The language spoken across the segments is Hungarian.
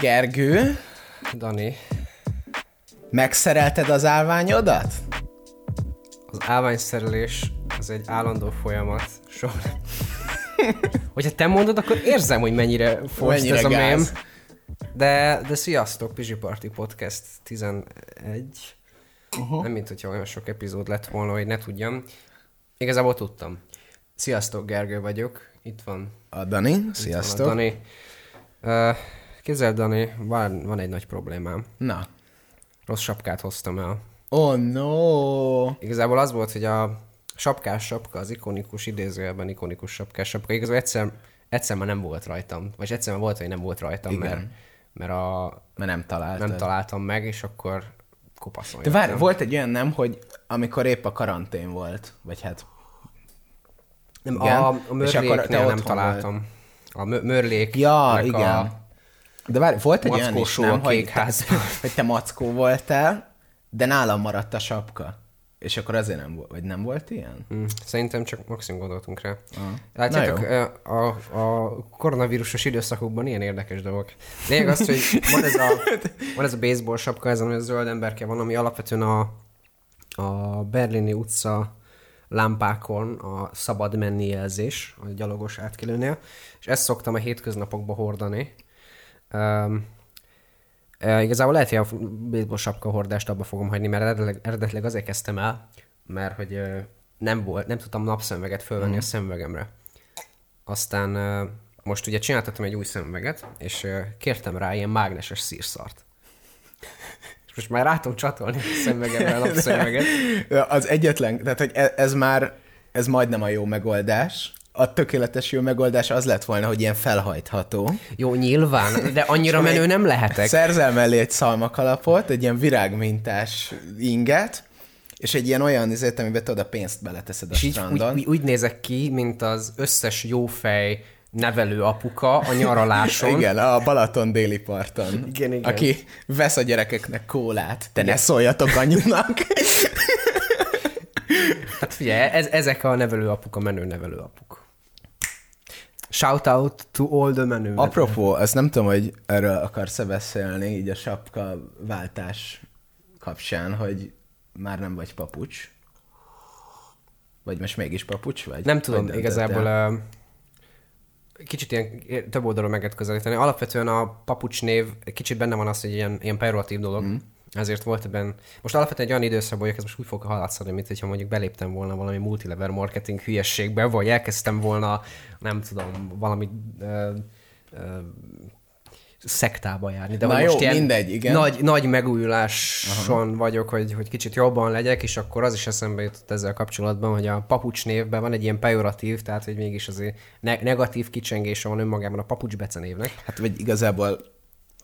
Gergő, Dani, megszerelted az állványodat? az állványszerelés az egy állandó folyamat. Soha nem. Hogyha te mondod, akkor érzem, hogy mennyire Mennyire ez a mém. De, de sziasztok, Pizsi Party Podcast 11. Uh-huh. Nem mint hogyha olyan sok epizód lett volna, hogy ne tudjam. Igazából tudtam. Sziasztok, Gergő vagyok. Itt van. A Dani, Itt van sziasztok. a Dani. Uh, képzeld, Dani, van, van egy nagy problémám. Na. Rossz sapkát hoztam el. Oh no. Igazából az volt, hogy a sapkás sapka, az ikonikus, idézőjelben ikonikus sapkás sapka, igazából egyszer, egyszer már nem volt rajtam. Vagy egyszer már volt, hogy nem volt rajtam, Igen. mert, mert a, Mert nem találtad. nem találtam meg, és akkor kopaszon De várj, volt egy olyan nem, hogy amikor épp a karantén volt, vagy hát nem, igen. a, a mörléknél nem találtam. A mö- mörlék. Ja, igen. A, De várj, volt egy olyan is, nem, a hogy kék te, házban. hogy te mackó voltál, de nálam maradt a sapka. És akkor azért nem volt, vagy nem volt ilyen? Hm, Szerintem csak maximum gondoltunk rá. Aha. Látjátok, a, a koronavírusos időszakokban ilyen érdekes dolgok. Lényeg az, hogy van ez a, van ez a baseball sapka, ez a zöld emberke van, ami alapvetően a, a berlini utca lámpákon a szabad menni jelzés, a gyalogos átkelőnél, és ezt szoktam a hétköznapokban hordani. Um, E, igazából lehet, hogy a baseball sapka hordást abba fogom hagyni, mert eredetileg, eredetileg azért kezdtem el, mert hogy nem volt, nem tudtam napszemüveget fölvenni mm. a szemüvegemre. Aztán ö, most ugye csináltattam egy új szemüveget, és kértem rá ilyen mágneses szírszart. És most már rá tudom csatolni a szemüvegemre a napszemüveget. Az egyetlen, tehát hogy e- ez már, ez majdnem a jó megoldás. A tökéletes jó megoldás az lett volna, hogy ilyen felhajtható. Jó, nyilván, de annyira menő nem lehetek. Szerzel mellé egy szalmakalapot, egy ilyen virágmintás inget, és egy ilyen olyan izét, amiben tudod a pénzt beleteszed a És így úgy, strandon. úgy, úgy nézek ki, mint az összes jófej nevelő apuka a nyaraláson. Igen, a Balaton déli parton. Igen, igen. Aki vesz a gyerekeknek kólát. Te ne szóljatok anyunak. Hát figyelj, ez, ezek a nevelőapuk, a menő nevelőapuk. Shout out to all the menő. Apropó, azt nem tudom, hogy erről akarsz-e beszélni, így a sapka váltás kapcsán, hogy már nem vagy papucs. Vagy most mégis papucs vagy? Nem tudom, Vagy igazából uh, kicsit ilyen több oldalról meg lehet közelíteni. Alapvetően a papucs név, kicsit benne van az, hogy ilyen, ilyen pejoratív dolog. Mm. Ezért volt ebben... Most alapvetően egy olyan időszakban vagyok, ez most úgy fog hallatszani, mint hogyha mondjuk beléptem volna valami multilevel marketing hülyességbe, vagy elkezdtem volna, nem tudom, valami ö, ö, szektába járni. De Na jó, most ilyen mindegy, igen. Nagy, nagy megújuláson Aha. vagyok, hogy, hogy kicsit jobban legyek, és akkor az is eszembe jutott ezzel kapcsolatban, hogy a papucs névben van egy ilyen pejoratív, tehát hogy mégis azért ne- negatív kicsengése van önmagában a papucs becenévnek. Hát vagy igazából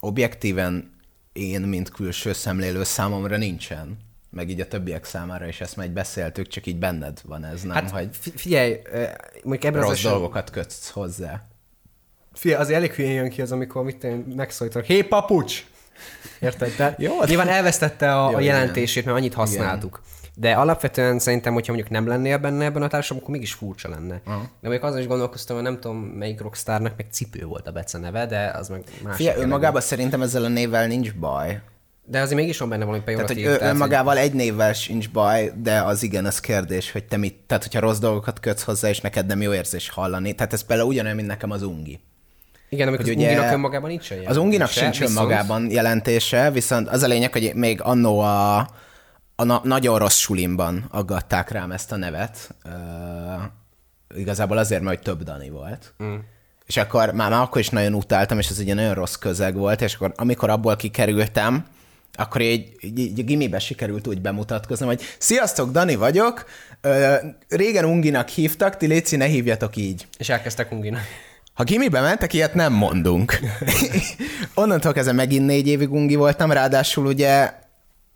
objektíven én, mint külső szemlélő számomra nincsen. Meg így a többiek számára is ezt már így beszéltük, csak így benned van ez, nem? Hát hogy fi- figyelj, mondjuk ebben az rossz esetben, dolgokat kötsz hozzá. figyelj, azért elég hülyén jön ki az, amikor mit én megszólítanak, hé papucs! Érted? De Jó, nyilván elvesztette a, Jó, a igen. jelentését, mert annyit használtuk. De alapvetően szerintem, hogyha mondjuk nem lennél benne ebben a társadalomban, akkor mégis furcsa lenne. Uh-huh. De mondjuk azon is gondolkoztam, hogy nem tudom, melyik rockstárnak meg cipő volt a beceneve, de az meg más. Figyelj, önmagában szerintem ezzel a névvel nincs baj. De azért mégis van benne valami Tehát, pejoratív. hogy ő, tehát, önmagával egy névvel sincs baj, de az igen, az kérdés, hogy te mit, tehát hogyha rossz dolgokat kötsz hozzá, és neked nem jó érzés hallani. Tehát ez például ugyanolyan, mint nekem az ungi. igen, amikor az hogy ugye- unginak önmagában nincs ilyen. Az unginak sincs viszont- önmagában jelentése, viszont az a lényeg, hogy még annó a, a na- nagyon rossz sulimban aggatták rám ezt a nevet. Uh, igazából azért, mert hogy több Dani volt. Mm. És akkor már, már akkor is nagyon utáltam, és ez ilyen nagyon rossz közeg volt, és akkor amikor abból kikerültem, akkor így, így, így gimibe sikerült úgy bemutatkoznom, hogy sziasztok, Dani vagyok, ö, régen Unginak hívtak, ti léci, ne hívjatok így. És elkezdtek unginak. Ha gimibe mentek, ilyet nem mondunk. Onnantól kezdve megint négy évig ungi voltam, ráadásul ugye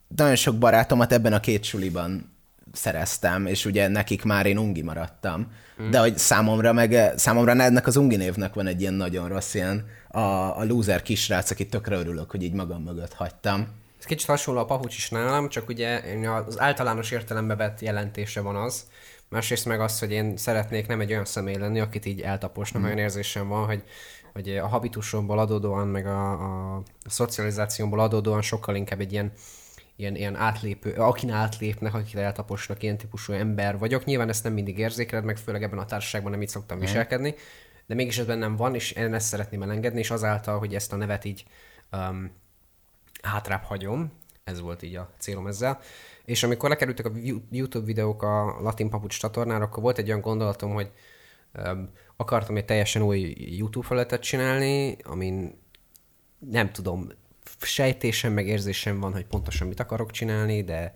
nagyon sok barátomat ebben a két suliban szereztem, és ugye nekik már én ungi maradtam. Mm. De hogy számomra meg, számomra ennek az ungi névnek van egy ilyen nagyon rossz ilyen a, a loser kisrác, aki tökre örülök, hogy így magam mögött hagytam. Ez kicsit hasonló a papucs is nálam, csak ugye az általános értelembe vett jelentése van az, Másrészt meg az, hogy én szeretnék nem egy olyan személy lenni, akit így eltaposnak, mm. olyan érzésem van, hogy hogy a habitusomból adódóan, meg a, a szocializációmból adódóan sokkal inkább egy ilyen, ilyen, ilyen átlépő, akin átlépnek, akik eltaposnak, ilyen típusú ember vagyok. Nyilván ezt nem mindig érzékeled, meg főleg ebben a társaságban nem így szoktam viselkedni, de mégis ez bennem van, és én ezt szeretném elengedni, és azáltal, hogy ezt a nevet így um, hátrább hagyom, ez volt így a célom ezzel. És amikor lekerültek a YouTube videók a Latin Papucs csatornára, akkor volt egy olyan gondolatom, hogy um, akartam egy teljesen új YouTube felületet csinálni, amin nem tudom, sejtésem, meg érzésem van, hogy pontosan mit akarok csinálni, de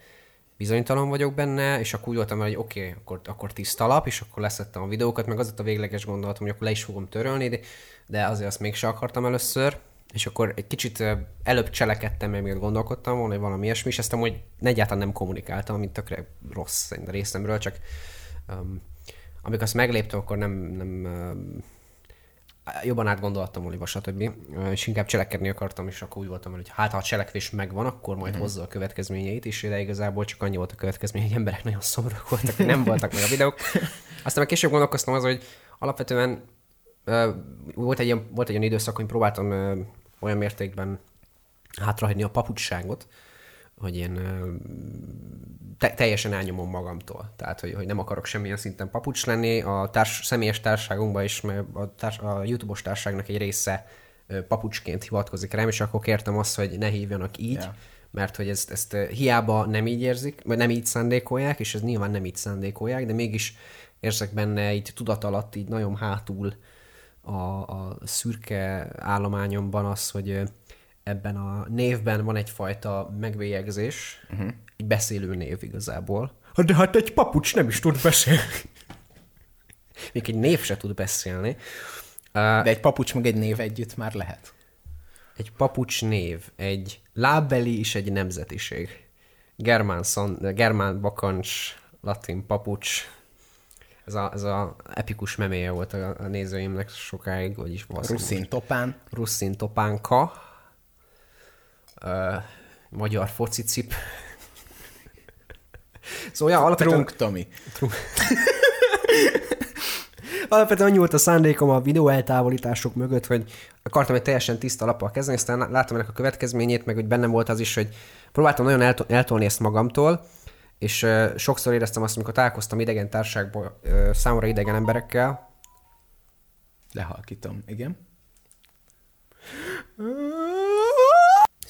bizonytalan vagyok benne, és akkor úgy voltam hogy oké, okay, akkor, akkor tiszta lap, és akkor leszettem a videókat, meg az ott a végleges gondolatom, hogy akkor le is fogom törölni, de, de azért azt mégsem akartam először, és akkor egy kicsit előbb cselekedtem, mert gondolkodtam volna, hogy valami ilyesmi, és ezt hogy egyáltalán nem kommunikáltam, mint tökre rossz részemről, csak um, amikor azt megléptem, akkor nem, nem um, jobban átgondoltam volna, stb. És inkább cselekedni akartam, és akkor úgy voltam, hogy hát ha a cselekvés megvan, akkor majd mm-hmm. hozza a következményeit, és de igazából csak annyi volt a következmény, hogy emberek nagyon szomorúak voltak, hogy nem voltak meg a videók. Aztán meg később gondolkoztam az, hogy alapvetően uh, volt, egy ilyen, volt egy olyan időszak, hogy próbáltam uh, olyan mértékben hátrahagyni a papucsságot, hogy én te- teljesen elnyomom magamtól. Tehát, hogy, hogy nem akarok semmilyen szinten papucs lenni. A társ, személyes társaságunkban is, mert a, társ, a YouTube-os társaságnak egy része papucsként hivatkozik rám, és akkor kértem azt, hogy ne hívjanak így, yeah. mert hogy ezt, ezt hiába nem így érzik, vagy nem így szándékolják, és ez nyilván nem így szándékolják, de mégis érzek benne így tudat alatt, így nagyon hátul a, a szürke állományomban az, hogy ebben a névben van egyfajta megbélyegzés, uh-huh. egy beszélő név igazából. De hát egy papucs nem is tud beszélni. Még egy név se tud beszélni. De egy papucs meg egy név együtt már lehet. Egy papucs név, egy lábbeli és egy nemzetiség. Germán, szon, germán bakancs, latin papucs. Ez a, ez a epikus meméje volt a, a nézőimnek sokáig, vagyis Russzin Topán. Russzin Topánka uh, magyar focicip. szóval ja, alapvetően... Trunk Tomi. Trunk. alapvetően annyi volt a szándékom a videó eltávolítások mögött, hogy akartam egy teljesen tiszta lappal kezdeni, aztán láttam ennek a következményét, meg hogy bennem volt az is, hogy próbáltam nagyon eltol- eltolni ezt magamtól, és uh, sokszor éreztem azt, amikor találkoztam idegen társágból uh, számomra idegen emberekkel. Lehalkítom, igen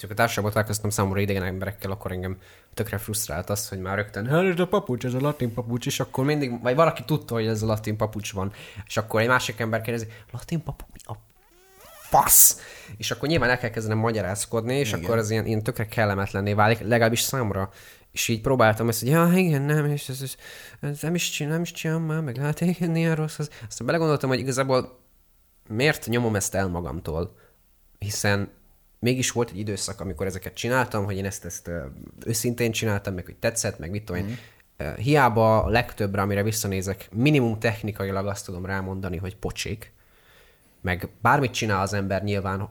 és a társaságban találkoztam számomra idegen emberekkel, akkor engem tökre frusztrált az, hogy már rögtön, hát ez a papucs, ez a latin papucs, és akkor mindig, vagy valaki tudta, hogy ez a latin papucs van, és akkor egy másik ember kérdezi, latin papucs, a fasz? És akkor nyilván el kell kezdenem magyarázkodni, és igen. akkor ez ilyen, ilyen tökre kellemetlenné válik, legalábbis számra. És így próbáltam ezt, hogy ja, igen, nem, és ez, ez, ez nem is csinálom, nem is csinálom már, meg hát igen, ilyen rossz. Az. Aztán belegondoltam, hogy igazából miért nyomom ezt el magamtól? Hiszen mégis volt egy időszak, amikor ezeket csináltam, hogy én ezt, ezt őszintén csináltam, meg hogy tetszett, meg mit tudom én. Mm. Hiába a legtöbbre, amire visszanézek, minimum technikailag azt tudom rámondani, hogy pocsék. Meg bármit csinál az ember nyilván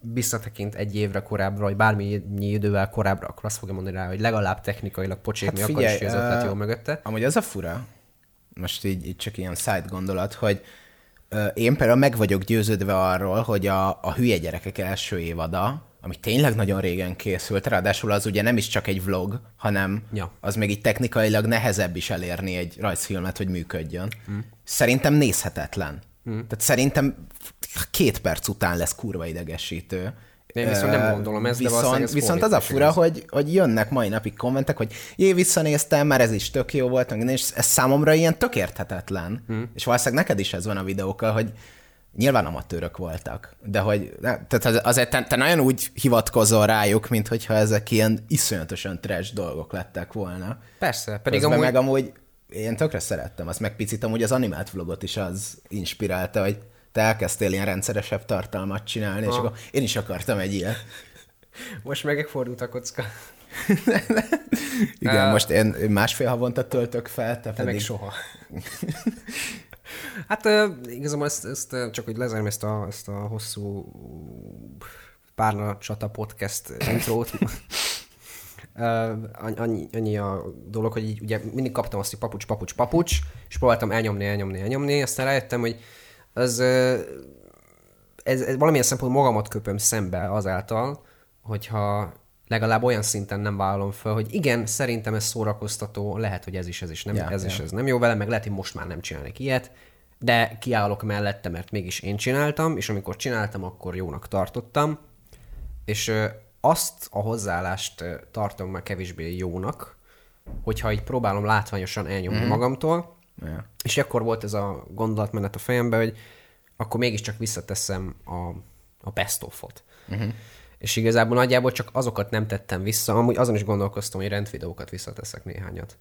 visszatekint egy évre korábbra, vagy bármi idővel korábbra, akkor azt fogja mondani rá, hogy legalább technikailag pocsék, hát mi figyelj, akkor is, hogy az ötlet jó mögötte. Amúgy az a fura, most így, így csak ilyen side gondolat, hogy én például meg vagyok győződve arról, hogy a, a hülye gyerekek első évada, ami tényleg nagyon régen készült, ráadásul az ugye nem is csak egy vlog, hanem ja. az még így technikailag nehezebb is elérni egy rajzfilmet, hogy működjön. Mm. Szerintem nézhetetlen. Mm. Tehát szerintem két perc után lesz kurva idegesítő. Én viszont nem gondolom ezt, viszont, de Viszont az a fura, hogy, hogy jönnek mai napig kommentek, hogy jé, visszanéztem, mert ez is tök jó volt, és ez számomra ilyen tök érthetetlen. Hmm. És valószínűleg neked is ez van a videókkal, hogy nyilván amatőrök voltak, de hogy tehát azért te, te nagyon úgy hivatkozol rájuk, mint hogyha ezek ilyen iszonyatosan trash dolgok lettek volna. Persze, pedig Közben amúgy... meg amúgy én tökre szerettem, azt meg picit amúgy az animált vlogot is az inspirálta, hogy te elkezdtél ilyen rendszeresebb tartalmat csinálni, ha. és akkor én is akartam egy ilyen. Most megfordult a kocka. Igen, uh, most én másfél havonta töltök fel, te, te pedig... meg soha. hát uh, igazából ezt, ezt csak hogy lezárom ezt a, ezt a hosszú párna csata podcast intrót. Uh, annyi, annyi a dolog, hogy így ugye mindig kaptam azt, hogy papucs, papucs, papucs, és próbáltam elnyomni, elnyomni, elnyomni, aztán rájöttem, hogy az ez, ez valamilyen szempontból magamat köpöm szembe azáltal, hogyha legalább olyan szinten nem vállalom fel, hogy igen, szerintem ez szórakoztató, lehet, hogy ez is, ez is nem, Ja, ez is, ja. ez nem jó vele, meg lehet, hogy most már nem csinálnék ilyet, de kiállok mellette, mert mégis én csináltam, és amikor csináltam, akkor jónak tartottam, és azt a hozzáállást tartom már kevésbé jónak, hogyha így próbálom látványosan elnyomni mm. magamtól, Ja. és akkor volt ez a gondolatmenet a fejemben, hogy akkor mégiscsak visszateszem a, a best of-ot. Uh-huh. És igazából nagyjából csak azokat nem tettem vissza, amúgy azon is gondolkoztam, hogy rendvideókat visszateszek néhányat.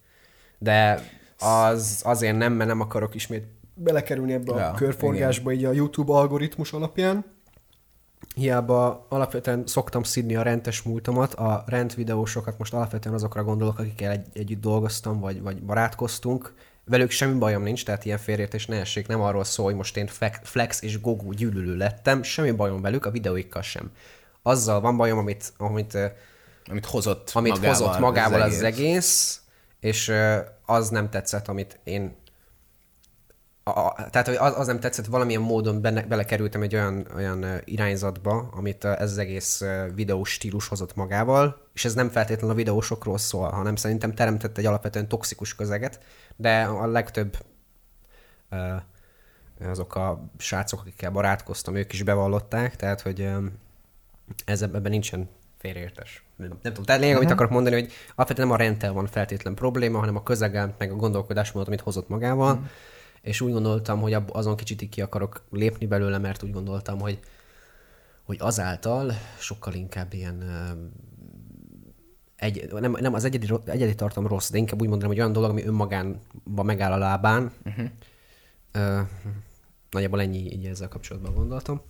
De az azért nem, mert nem akarok ismét belekerülni ebbe Ja, a körforgásba így a YouTube algoritmus alapján. Hiába alapvetően szoktam szidni a rentes múltamat, a rent videósokat most alapvetően azokra gondolok, akikkel egy, együtt dolgoztam, vagy, vagy barátkoztunk. Velük semmi bajom nincs, tehát ilyen félértés ne essék, nem arról szól, hogy most én Flex- és Gogu gyűlölő lettem, semmi bajom velük, a videóikkal sem. Azzal van bajom, amit, amit, Amit hozott amit magával, hozott magával az, egész. az egész, és az nem tetszett, amit én a, tehát az, az nem tetszett, valamilyen módon benne, belekerültem egy olyan, olyan irányzatba, amit ez az egész videós stílus hozott magával, és ez nem feltétlenül a videósokról szól, hanem szerintem teremtett egy alapvetően toxikus közeget, de a legtöbb azok a srácok, akikkel barátkoztam, ők is bevallották, tehát hogy ez ebben nincsen félreértés. Nem, nem tudom. Tehát lényeg, amit akarok mondani, hogy alapvetően nem a rendtel van feltétlen probléma, hanem a közegem, meg a gondolkodásmódot, amit hozott magával. Mm. És úgy gondoltam, hogy azon kicsit így ki akarok lépni belőle, mert úgy gondoltam, hogy, hogy azáltal sokkal inkább ilyen egy, nem, nem az egyedi, egyedi tartalom rossz, de inkább úgy mondanám, hogy olyan dolog, ami önmagánban megáll a lábán. Uh-huh. Ö, nagyjából ennyi így ezzel kapcsolatban gondoltam.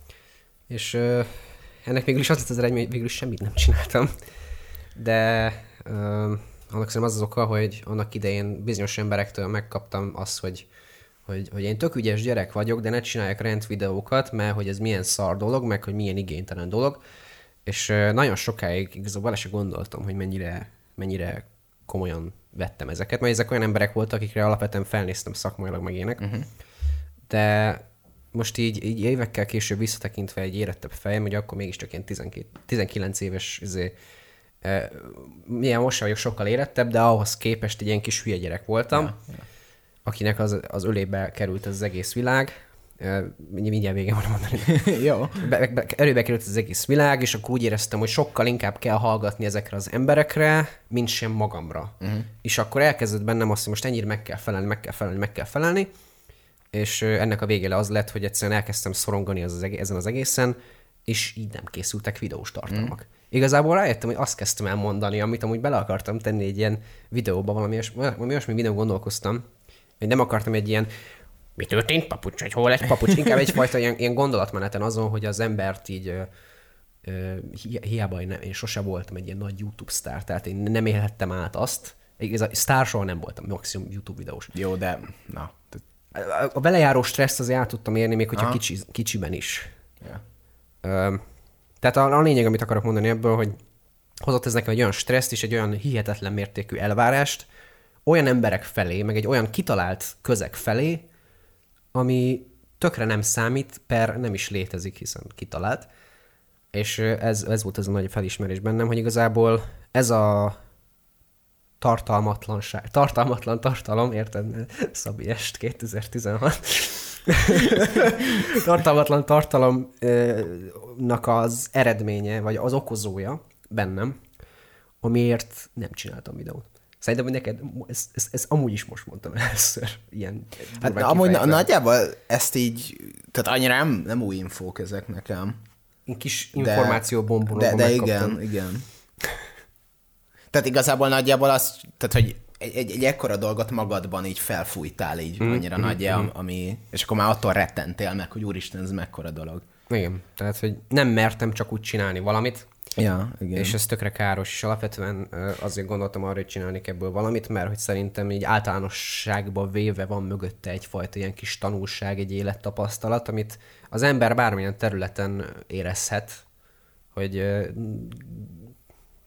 És ö, ennek végül is az lett az eredmény, végül is semmit nem csináltam. De ö, annak szerintem az az oka, hogy annak idején bizonyos emberektől megkaptam azt, hogy, hogy, hogy én tök ügyes gyerek vagyok, de ne csináljak rend videókat, mert hogy ez milyen szar dolog, meg hogy milyen igénytelen dolog. És nagyon sokáig igazából bele se gondoltam, hogy mennyire, mennyire komolyan vettem ezeket, mert ezek olyan emberek voltak, akikre alapvetően felnéztem szakmailag meg ének. Uh-huh. De most így, így évekkel később visszatekintve egy érettebb fejem, hogy akkor mégiscsak ilyen 12, 19 éves izé, eh, milyen most vagyok sokkal érettebb, de ahhoz képest egy ilyen kis hülye gyerek voltam, ja, ja. Akinek az, az ölébe került az egész világ. Mindjárt vége van mondani. Jó. Be, be, előbe került az egész világ, és akkor úgy éreztem, hogy sokkal inkább kell hallgatni ezekre az emberekre, mint sem magamra. Uh-huh. És akkor elkezdett bennem azt, hogy most ennyire meg kell felelni, meg kell felelni, meg kell felelni, és ennek a végére az lett, hogy egyszerűen elkezdtem szorongani az az egész, ezen az egészen, és így nem készültek videós tartalmak. Mm. Igazából rájöttem, hogy azt kezdtem el mondani, amit amúgy bele akartam tenni egy ilyen videóba, valami olyasmi, valami olyasmi videó gondolkoztam, hogy nem akartam egy ilyen mi történt, papucs, vagy hol egy papucs, inkább egyfajta ilyen, ilyen gondolatmeneten azon, hogy az embert így ö, ö, hi- hiába én, nem, én sose voltam egy ilyen nagy YouTube sztár, tehát én nem élhettem át azt, igaz, sztár soha nem voltam, maximum YouTube videós. Jó, de na. A belejáró stresszt azért át tudtam érni, még hogyha kicsi, kicsiben is. Ja. Ö, tehát a, a lényeg, amit akarok mondani ebből, hogy hozott ez nekem egy olyan stresszt és egy olyan hihetetlen mértékű elvárást olyan emberek felé, meg egy olyan kitalált közeg felé, ami tökre nem számít, per nem is létezik, hiszen kitalált. És ez, ez volt az a nagy felismerés bennem, hogy igazából ez a tartalmatlanság, tartalmatlan tartalom, érted? Szabi Est 2016. tartalmatlan tartalomnak az eredménye, vagy az okozója bennem, amiért nem csináltam videót. Szerintem, hogy neked, ez, ez, ez amúgy is most mondtam először, ilyen Hát durván amúgy na, nagyjából ezt így, tehát annyira nem, nem új infók ezek nekem. Ilyen kis De- információbombonokban De, de megkaptam. igen, igen. Tehát igazából nagyjából az, tehát hogy egy, egy, egy ekkora dolgot magadban így felfújtál így mm, annyira mm, nagyja, mm. ami, és akkor már attól rettentél meg, hogy úristen, ez mekkora dolog. Igen, tehát, hogy nem mertem csak úgy csinálni valamit, Ja, igen. És ez tökre káros, és alapvetően azért gondoltam arra, hogy csinálnék ebből valamit, mert hogy szerintem így általánosságban véve van mögötte egyfajta ilyen kis tanulság, egy élettapasztalat, amit az ember bármilyen területen érezhet, hogy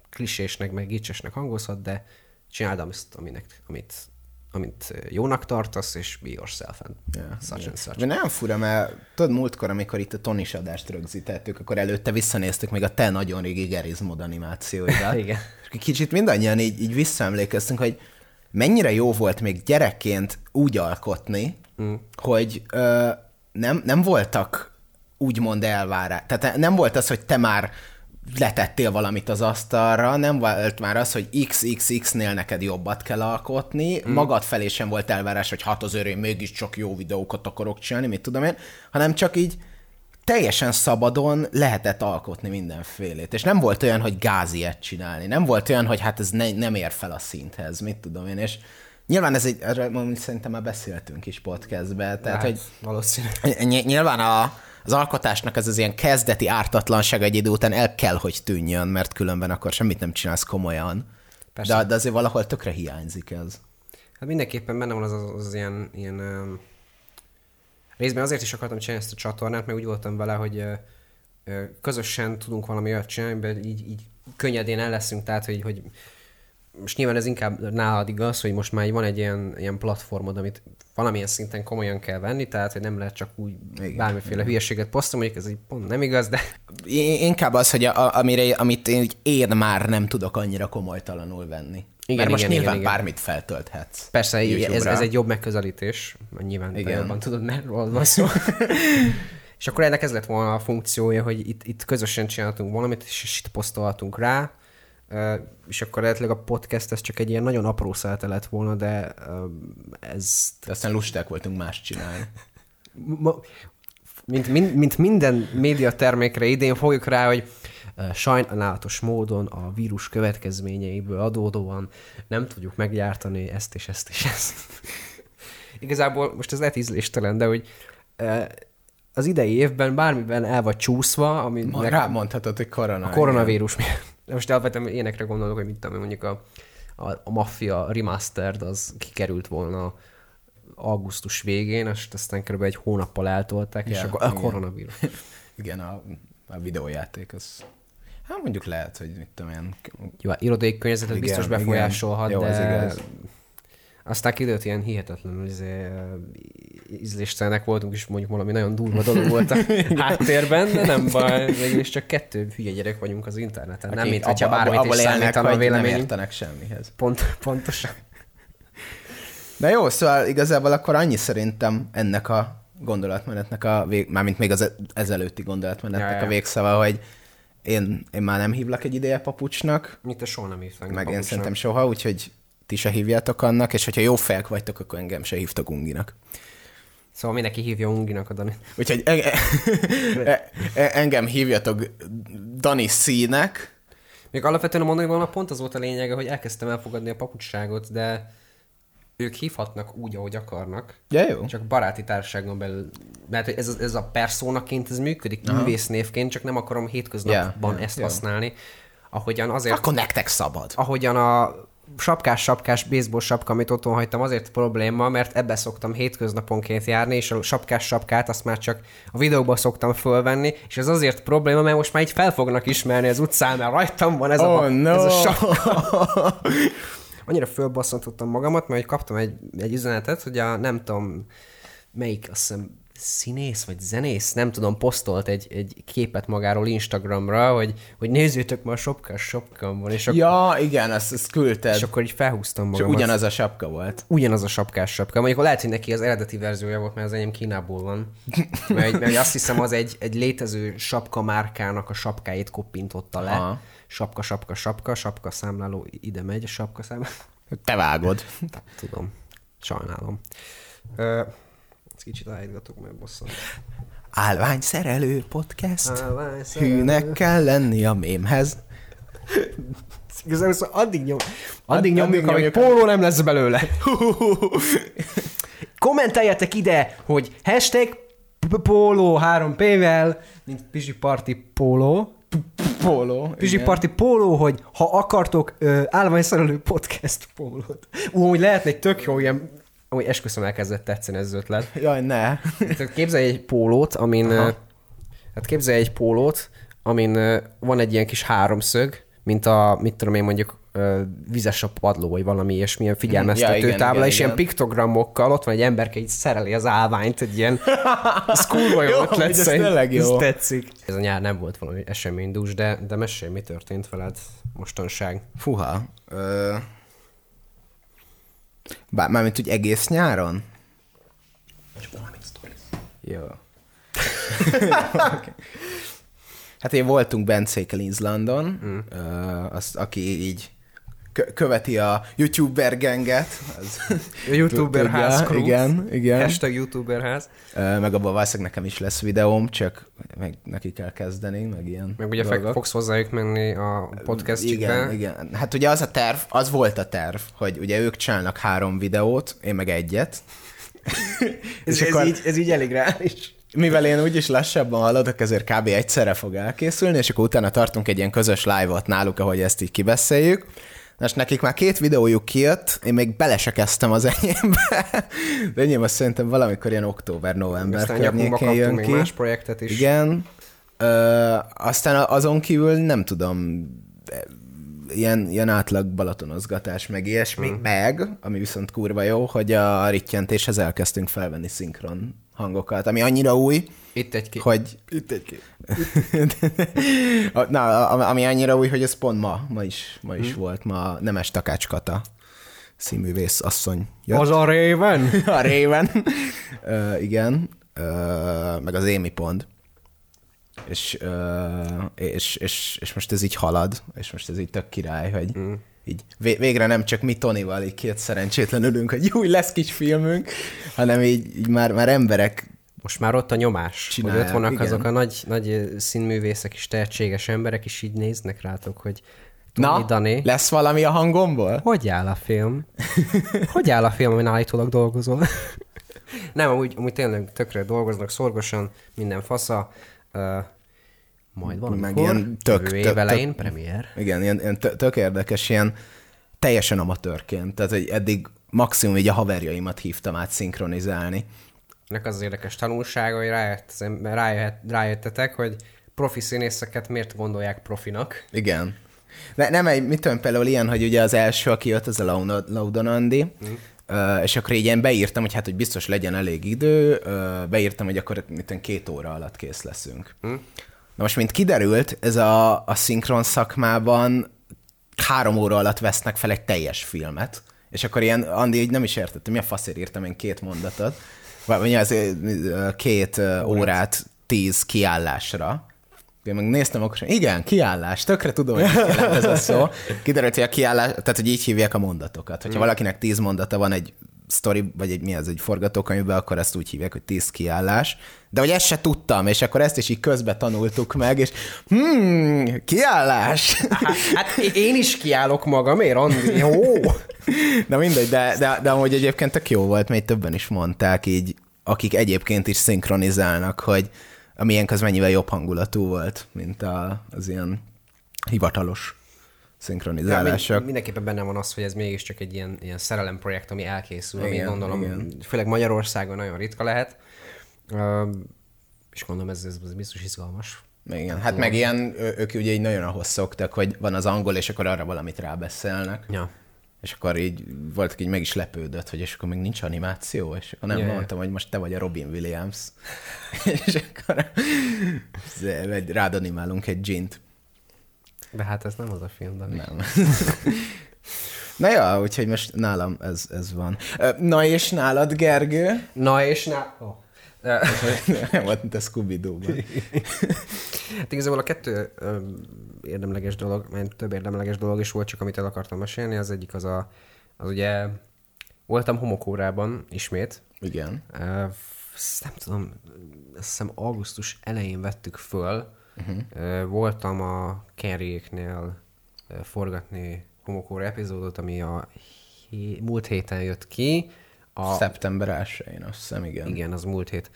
klisésnek, meg gicsesnek hangozhat, de csináld azt, aminek, amit, amit jónak tartasz, és be yourself and Yeah, such igen. and such. De nem fura, mert tudod, múltkor, amikor itt a Tonis adást rögzítettük, akkor előtte visszanéztük még a te nagyon régi Gerizmod animációidat. Igen. És kicsit mindannyian így, így visszaemlékeztünk, hogy mennyire jó volt még gyerekként úgy alkotni, mm. hogy ö, nem, nem voltak úgymond elvárás. Tehát nem volt az, hogy te már letettél valamit az asztalra, nem volt már az, hogy XXX-nél neked jobbat kell alkotni, mm. magad felé sem volt elvárás, hogy hát azért én mégiscsak jó videókat akarok csinálni, mit tudom én, hanem csak így teljesen szabadon lehetett alkotni mindenfélét. És nem volt olyan, hogy gáziet csinálni. Nem volt olyan, hogy hát ez ne, nem ér fel a szinthez, mit tudom én. És nyilván ez egy, erről szerintem már beszéltünk is podcastbe, tehát Hát, hogy valószínű. Ny- nyilván a, az alkotásnak ez az ilyen kezdeti ártatlanság egy idő után el kell, hogy tűnjön, mert különben akkor semmit nem csinálsz komolyan. Persze. De, de azért valahol tökre hiányzik ez. Hát mindenképpen benne van az az, az ilyen, ilyen um, részben azért is akartam csinálni ezt a csatornát, mert úgy voltam vele, hogy ö, közösen tudunk valami olyat csinálni, amiben így, így könnyedén el leszünk, tehát hogy, hogy most nyilván ez inkább nálad igaz, hogy most már van egy ilyen, ilyen platformod, amit valamilyen szinten komolyan kell venni, tehát hogy nem lehet csak úgy Igen. Igen. bármiféle hülyeséget posztolni, mondjuk ez így pont nem igaz, de Inkább az, hogy a, amire, amit én, én már nem tudok annyira komolytalanul venni. Igen, Mert most igen, nyilván igen, igen. bármit feltölthetsz. Persze, így- ez, YouTube-ra. ez egy jobb megközelítés, nyilván Igen. jobban tudod, mert van szó. és akkor ennek ez lett volna a funkciója, hogy itt, itt közösen csináltunk valamit, és, és itt posztolhatunk rá, és akkor lehetőleg a podcast ez csak egy ilyen nagyon apró szelte lett volna, de ez De aztán lusták voltunk más csinálni. ma, mint, mint, mint minden média termékre idén fogjuk rá, hogy sajnálatos módon a vírus következményeiből adódóan nem tudjuk meggyártani ezt és ezt és ezt. Igazából most ez lehet ízléstelen, de hogy az idei évben bármiben el vagy csúszva, ami Ma rámondhatod, hogy korona. a koronavírus miatt. De most alapvetően ilyenekre gondolok, hogy mit tudom, mondjuk a, a, a Mafia Remastered az kikerült volna augusztus végén, és aztán kb. egy hónappal eltolták, és Ja, akkor a igen. koronavírus. Igen, a, a videójáték az... Hát mondjuk lehet, hogy mit tudom én... Jó, hát irodai környezetet Igen, biztos igen. befolyásolhat, Jó, de az igaz. aztán kiderült ilyen hihetetlenül izé, ízléstelenek voltunk, és mondjuk valami nagyon durva dolog volt a háttérben, de nem baj, mégis csak kettő hülye gyerek vagyunk az interneten, nem akik mint hogyha abba- bármit abból is számítana a hogy Nem értenek semmihez. Pont, pontosan. De jó, szóval igazából akkor annyi szerintem ennek a gondolatmenetnek a vég, mármint még az e- ezelőtti gondolatmenetnek Ja, ja. a végszava, hogy én, én már nem hívlak egy ideje papucsnak, Mint te soha nem hívtál. meg én szerintem soha, úgyhogy ti se hívjátok annak, és hogyha jó fejek vagytok, akkor engem se hívtak Unginak. Szóval mindenki hívja Unginak a Dani. Úgyhogy en- e- e- engem hívjatok Dani Színek, Még alapvetően a mondani volna pont az volt a lényege, hogy elkezdtem elfogadni a papucsságot, de ők hívhatnak úgy, ahogy akarnak. Ja, jó. Csak baráti társaságon belül. Mert ez, ez a perszónaként ez működik, művésznévként, csak nem akarom hétköznapban Ja, ja, ezt ja. használni. Ahogyan azért, Akkor nektek szabad. ahogyan a sapkás-sapkás baseball sapka, amit otthon hagytam, azért probléma, mert ebbe szoktam hétköznaponként járni, és a sapkás-sapkát azt már csak a videóba szoktam fölvenni, és ez azért probléma, mert most már így fel fognak ismerni az utcán, mert rajtam van ez, a, Oh, no. ez a sapka. Annyira fölbasszantottam magamat, mert hogy kaptam egy, egy üzenetet, hogy a nem tudom, melyik, azt hiszem, színész vagy zenész, nem tudom, posztolt egy, egy képet magáról Instagramra, hogy, hogy nézzétek már a sapkás sapkamban, és, ak- Ja, igen, ezt, ezt küldted. és akkor így felhúztam És magamat. ugyanaz a sapka volt. Ugyanaz a sapkás sapka. Mondjuk lehet, hogy neki az eredeti verziója volt, mert az enyém Kínából van. Mert, mert azt hiszem, az egy, egy létező sapka márkának a sapkáit koppintotta le. Aha. Sapka, sapka, sapka, sapka számláló ide megy, a sapka számláló. Te vágod. Tudom. Sajnálom. Ö, kicsit állítgatok, mert bosszant. Állvány szerelő podcast. Állvány szerelő. Hűnek kell lenni a mémhez. Igazából szóval addig, nyom, addig Addig nyomjuk, amíg póló nem lesz belőle. Kommenteljetek ide, hogy hashtag póló 3P-vel, mint Pizsi Party póló. Póló. Pizsi. Party póló, hogy ha akartok állványszerelő podcast pólót. Ú, hogy lehetne egy tök jó ilyen, amúgy esküszöm elkezdett tetszeni ez az ötlet. Jaj, ne. Tehát képzelj egy pólót, amin... Aha. Hát képzelj egy pólót, amin van egy ilyen kis háromszög, mint a, mit tudom én mondjuk, vizes a padló, vagy valami ilyesmilyen figyelmeztető Ja, igen, tábla, igen, és igen. ilyen piktogramokkal ott van egy emberke, így szereli az állványt, egy ilyen ez kurva jó ötlet tényleg jó. Ez tetszik. Ez a nyár nem volt valami eseménydús, de, de mesélj, mi történt veled mostanság? Fuha. Ö... Bár, mármint úgy egész nyáron? Jó. okay. Hát én voltunk Bencékkel Izlandon, mm. uh, azt, aki így követi a youtuber genget. Az A youtuber tudja. ház crew. Igen, igen. Hashtag youtuber ház. Meg abban valószínűleg nekem is lesz videóm, csak meg neki kell kezdeni, meg ilyen Meg ugye dolgok. fog, fogsz hozzájuk menni a podcastjükbe. Igen, igen. Hát ugye az a terv, az volt a terv, hogy ugye ők csinálnak három videót, én meg egyet. Ez, ez, így, ez így elég reális. mivel én úgyis lassabban haladok, ezért kb. egyszerre fog elkészülni, és akkor utána tartunk egy ilyen közös live-ot náluk, ahogy ezt így kibeszéljük. Most nekik már két videójuk kijött, én még bele se kezdtem az enyémbe. De enyém azt szerintem valamikor ilyen október-november Aztán környékén jön még ki. más projektet is. Igen. Ö, aztán azon kívül nem tudom, ilyen, ilyen átlag balatonozgatás, meg ilyesmi, hmm. meg, ami viszont kurva jó, hogy a rittyentéshez elkezdtünk felvenni szinkron hangokat, ami annyira új, Itt egy ki. hogy... Itt egy kép. Na, ami annyira új, hogy ez pont ma, ma is, ma is hmm. volt, ma Nemes Takács Kata színművész asszony jött. Az a Raven? a Raven. uh, igen. Uh, meg az Amy Pond. És, uh, és, és, és, most ez így halad, és most ez így tök király, hogy mm. Így vé- végre nem csak mi Tonival így két szerencsétlen ülünk, hogy jó, lesz kis filmünk, hanem így, így már, már emberek Most már ott a nyomás, Csinálják, hogy ott vannak igen. azok a nagy, nagy színművészek és tehetséges emberek, és így néznek rátok, hogy Tony, Na, Dani, lesz valami a hangomból? hogy áll a film? hogy áll a film, amin állítólag dolgozol? Nem, amúgy, amúgy tényleg tökre dolgoznak, szorgosan, minden fasza. Uh, majd valamikor, Meg ilyen tök- tök- év elején, tök- premier. Igen, ilyen, ilyen tö- tök érdekes, ilyen teljesen amatőrként. Tehát, hogy eddig maximum így a haverjaimat hívtam át szinkronizálni. Ennek az érdekes tanulsága, hogy rájött, rájöhet, rájöttetek, hogy profi színészeket miért gondolják profinak. Igen. De nem egy, mit tudom, például ilyen, hogy ugye az első, aki jött, az a Laudon Andi, mm. Uh, és akkor így ilyen beírtam, hogy hát, hogy biztos legyen elég idő, uh, beírtam, hogy akkor mit tudom, két óra alatt kész leszünk. Mm. Na most, mint kiderült, ez a, a szinkron szakmában három óra alatt vesznek fel egy teljes filmet, és akkor ilyen, Andi így nem is értette, mi a faszért írtam én két mondatot, vagy az két órát tíz kiállásra. Én meg néztem, akkor sem, igen, kiállás, tökre tudom, hogy ez a szó. Kiderült, hogy a kiállás, tehát hogy így hívják a mondatokat. Hogyha valakinek tíz mondata van egy sztori, vagy egy mi az, egy forgatókönyvben, akkor ezt úgy hívják, hogy tíz kiállás. De hogy ezt se tudtam, és akkor ezt is így közbe tanultuk meg, és hmm, kiállás. Hát, hát én is kiállok magamért, Andi, jó? Na mindegy, de, de, de amúgy egyébként tök jó volt, mert többen is mondták így, akik egyébként is szinkronizálnak, hogy a miénk az mennyivel jobb hangulatú volt, mint a, az ilyen hivatalos Ja, szinkronizálások. mind, mindenképpen benne van az, hogy ez mégiscsak egy ilyen, ilyen szerelem projekt, ami elkészül, ami Igen, gondolom, igen. főleg Magyarországon nagyon ritka lehet. Uh, és gondolom ez, ez, ez biztos izgalmas. Igen, hát meg ilyen, ők ugye így nagyon ahhoz szoktak, hogy van az angol, és akkor arra valamit rábeszélnek. Ja. És akkor így volt, aki meg is lepődött, hogy és akkor még nincs animáció, és akkor nem Ja, ja. mondtam, hogy most te vagy a Robin Williams. és akkor rád animálunk egy gint. De hát ez nem az a film, Dani. Nem. Na ja, úgyhogy most nálam ez, ez van. Na és nálad, Gergő? Na és na... Oh. Nem volt, mint a scooby Hát igazából a kettő érdemleges dolog, mert több érdemleges dolog is volt, csak amit el akartam mesélni. Az egyik az a, az ugye, voltam homokórában ismét. Igen. Ezt nem tudom, azt hiszem augusztus elején vettük föl. Uh-huh. Voltam a Kerryéknél ö, forgatni homokóra epizódot, ami a hé- múlt héten jött ki. A, Szeptember 1-én, azt hiszem, igen. igen, az múlt hét.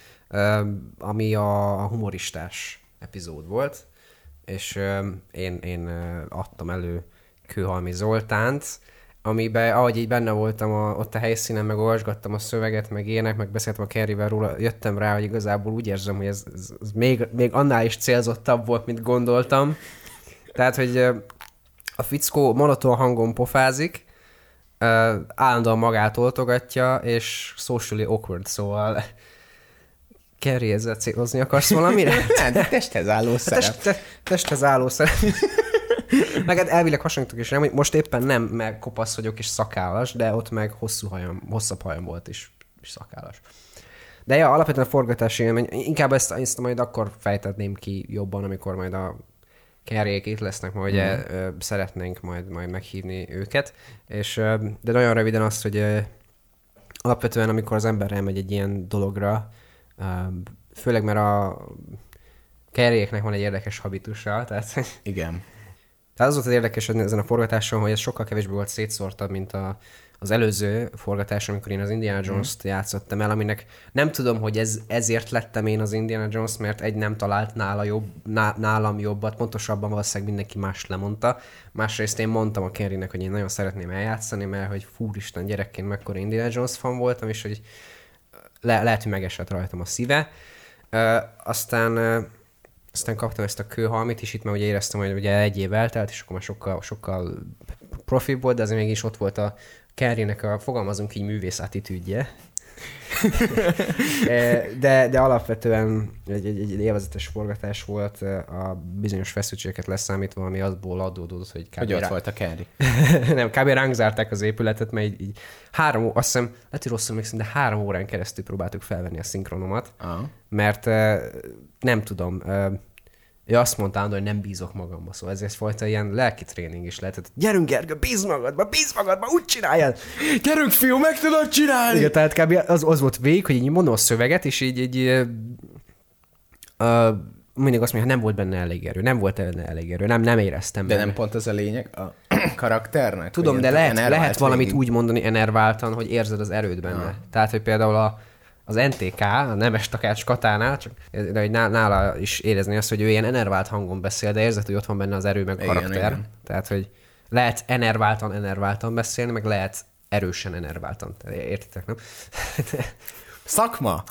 Ami a, humoristás epizód volt, és én, én adtam elő Kőhalmi Zoltánt, amiben, ahogy így benne voltam a, ott a helyszínen, meg olvasgattam a szöveget, meg ének, meg beszéltem a Kerryvel róla, jöttem rá, hogy igazából úgy érzem, hogy ez, ez, ez még, még annál is célzottabb volt, mint gondoltam. Tehát, hogy A fickó monoton hangon pofázik, állandóan magát oltogatja, és socially awkward, szóval Kerry, ezzel célozni akarsz valamire? Nem, de testhez álló szerep. Test, te, testhez álló szerep. meg hát elvileg hasonlítok is, nem, hogy most éppen nem, mert kopasz vagyok és szakállas, de ott meg hosszú hajam, hosszabb hajam volt is, és szakállas. De ja, alapvetően a forgatási élmény, inkább ezt, ezt majd akkor fejtetném ki jobban, amikor majd a kerjék itt lesznek, majd ugye mm. szeretnénk majd, majd meghívni őket, és de nagyon röviden azt, hogy alapvetően amikor az ember elmegy egy ilyen dologra, főleg mert a kerjéknek van egy érdekes habitusa, tehát... Igen. Tehát az volt az érdekes ezen a forgatáson, hogy ez sokkal kevésbé volt szétszórtabb, mint a, az előző forgatás, amikor én az Indiana mhm. Jones-t mm. játszottam el, aminek nem tudom, hogy ez, ezért lettem én az Indiana Jones, mert egy nem talált nála jobb, ná, nálam jobbat, pontosabban valószínűleg mindenki más lemondta. Másrészt én mondtam a Kerrynek, hogy én nagyon szeretném eljátszani, mert hogy fúristen gyerekként mekkora Indiana Jones fan voltam, és hogy le, lehet, hogy megesett rajtam a szíve. Uh, aztán aztán kaptam ezt a kőhalmit, és itt már ugye éreztem, hogy ugye egy év eltelt, és akkor már sokkal, sokkal profibb volt, de azért mégis ott volt a Kerrynek a, fogalmazunk így, művész attitűdje. Eh, de, de alapvetően egy, egy, egy élvezetes forgatás volt, eh, a bizonyos feszültségeket leszámítva, ami azból adódott, hogy kb. Hogy ott volt a Kerry. nem, kb. ránk zárták az épületet, mert így, így három, azt hiszem, lehet, hogy rosszul emlékszem, de három órán keresztül próbáltuk felvenni a szinkronomat, uh-huh. mert eh, nem tudom, ő azt mondta, hogy nem bízok magamba, szóval ez egyfajta ilyen lelki tréning is lehetett. Gyerünk, Gergő, bíz magadba, bíz magadba, úgy csináljad! Gyerünk, fiú, meg tudod csinálni! Igen, tehát kb. az, az volt végig, hogy így mondom a szöveget, és így, így uh, mindig azt mondja, nem volt benne elég erő, nem volt benne elég erő, nem, nem éreztem De benne. nem pont az a lényeg a karakternek? Tudom, de lehet, lehet valamit végig. úgy mondani enerváltan, hogy érzed az erőt benne. Ha. Tehát, hogy például a, az NTK, a Nemes Takács Katánál, csak de hogy nála is érezni azt, hogy ő ilyen enervált hangon beszél, de érzed, hogy ott van benne az erő, meg a karakter. Igen. Tehát, hogy lehet enerváltan, enerváltan beszélni, meg lehet erősen enerváltan. Értitek, nem? Szakma.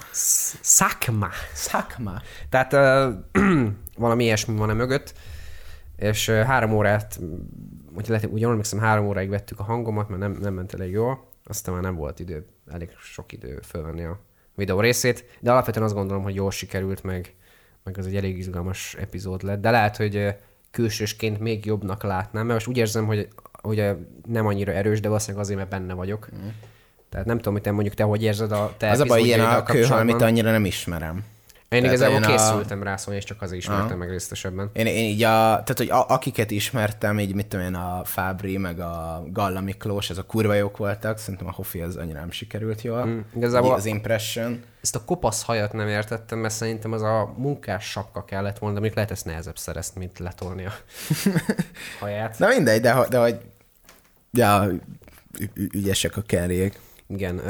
Szakma. Szakma. Tehát uh, valami ilyesmi van e mögött, és uh, három órát, hogy lehet, úgy emlékszem, három óráig vettük a hangomat, mert nem, nem ment elég jól, aztán már nem volt idő, elég sok idő fölvenni a videó részét, de alapvetően azt gondolom, hogy jól sikerült, meg, meg az egy elég izgalmas epizód lett, de lehet, hogy külsősként még jobbnak látnám, mert most úgy érzem, hogy ugye nem annyira erős, de valószínűleg azért, mert benne vagyok. Mm. Tehát nem tudom, hogy te mondjuk te hogy érzed a te Az a baj, ilyen a kőhalmit annyira nem ismerem. Én tehát igazából én készültem a... rá szólni, és csak azért ismertem Aha. meg részletesebben. Én, én így a, tehát, hogy a, akiket ismertem, így mit tudom én, a Fábri, meg a Galla Miklós, ez a kurva jók voltak, szerintem a Hofi az annyira nem sikerült jól. Mm, igazából az Impression. Ezt a kopasz hajat nem értettem, mert szerintem az a munkás sapka kellett volna, de még lehet ezt nehezebb szerezni, mint letolni a haját. Na mindegy, de, de hogy ja, ügyesek a kerjék. Igen. Uh,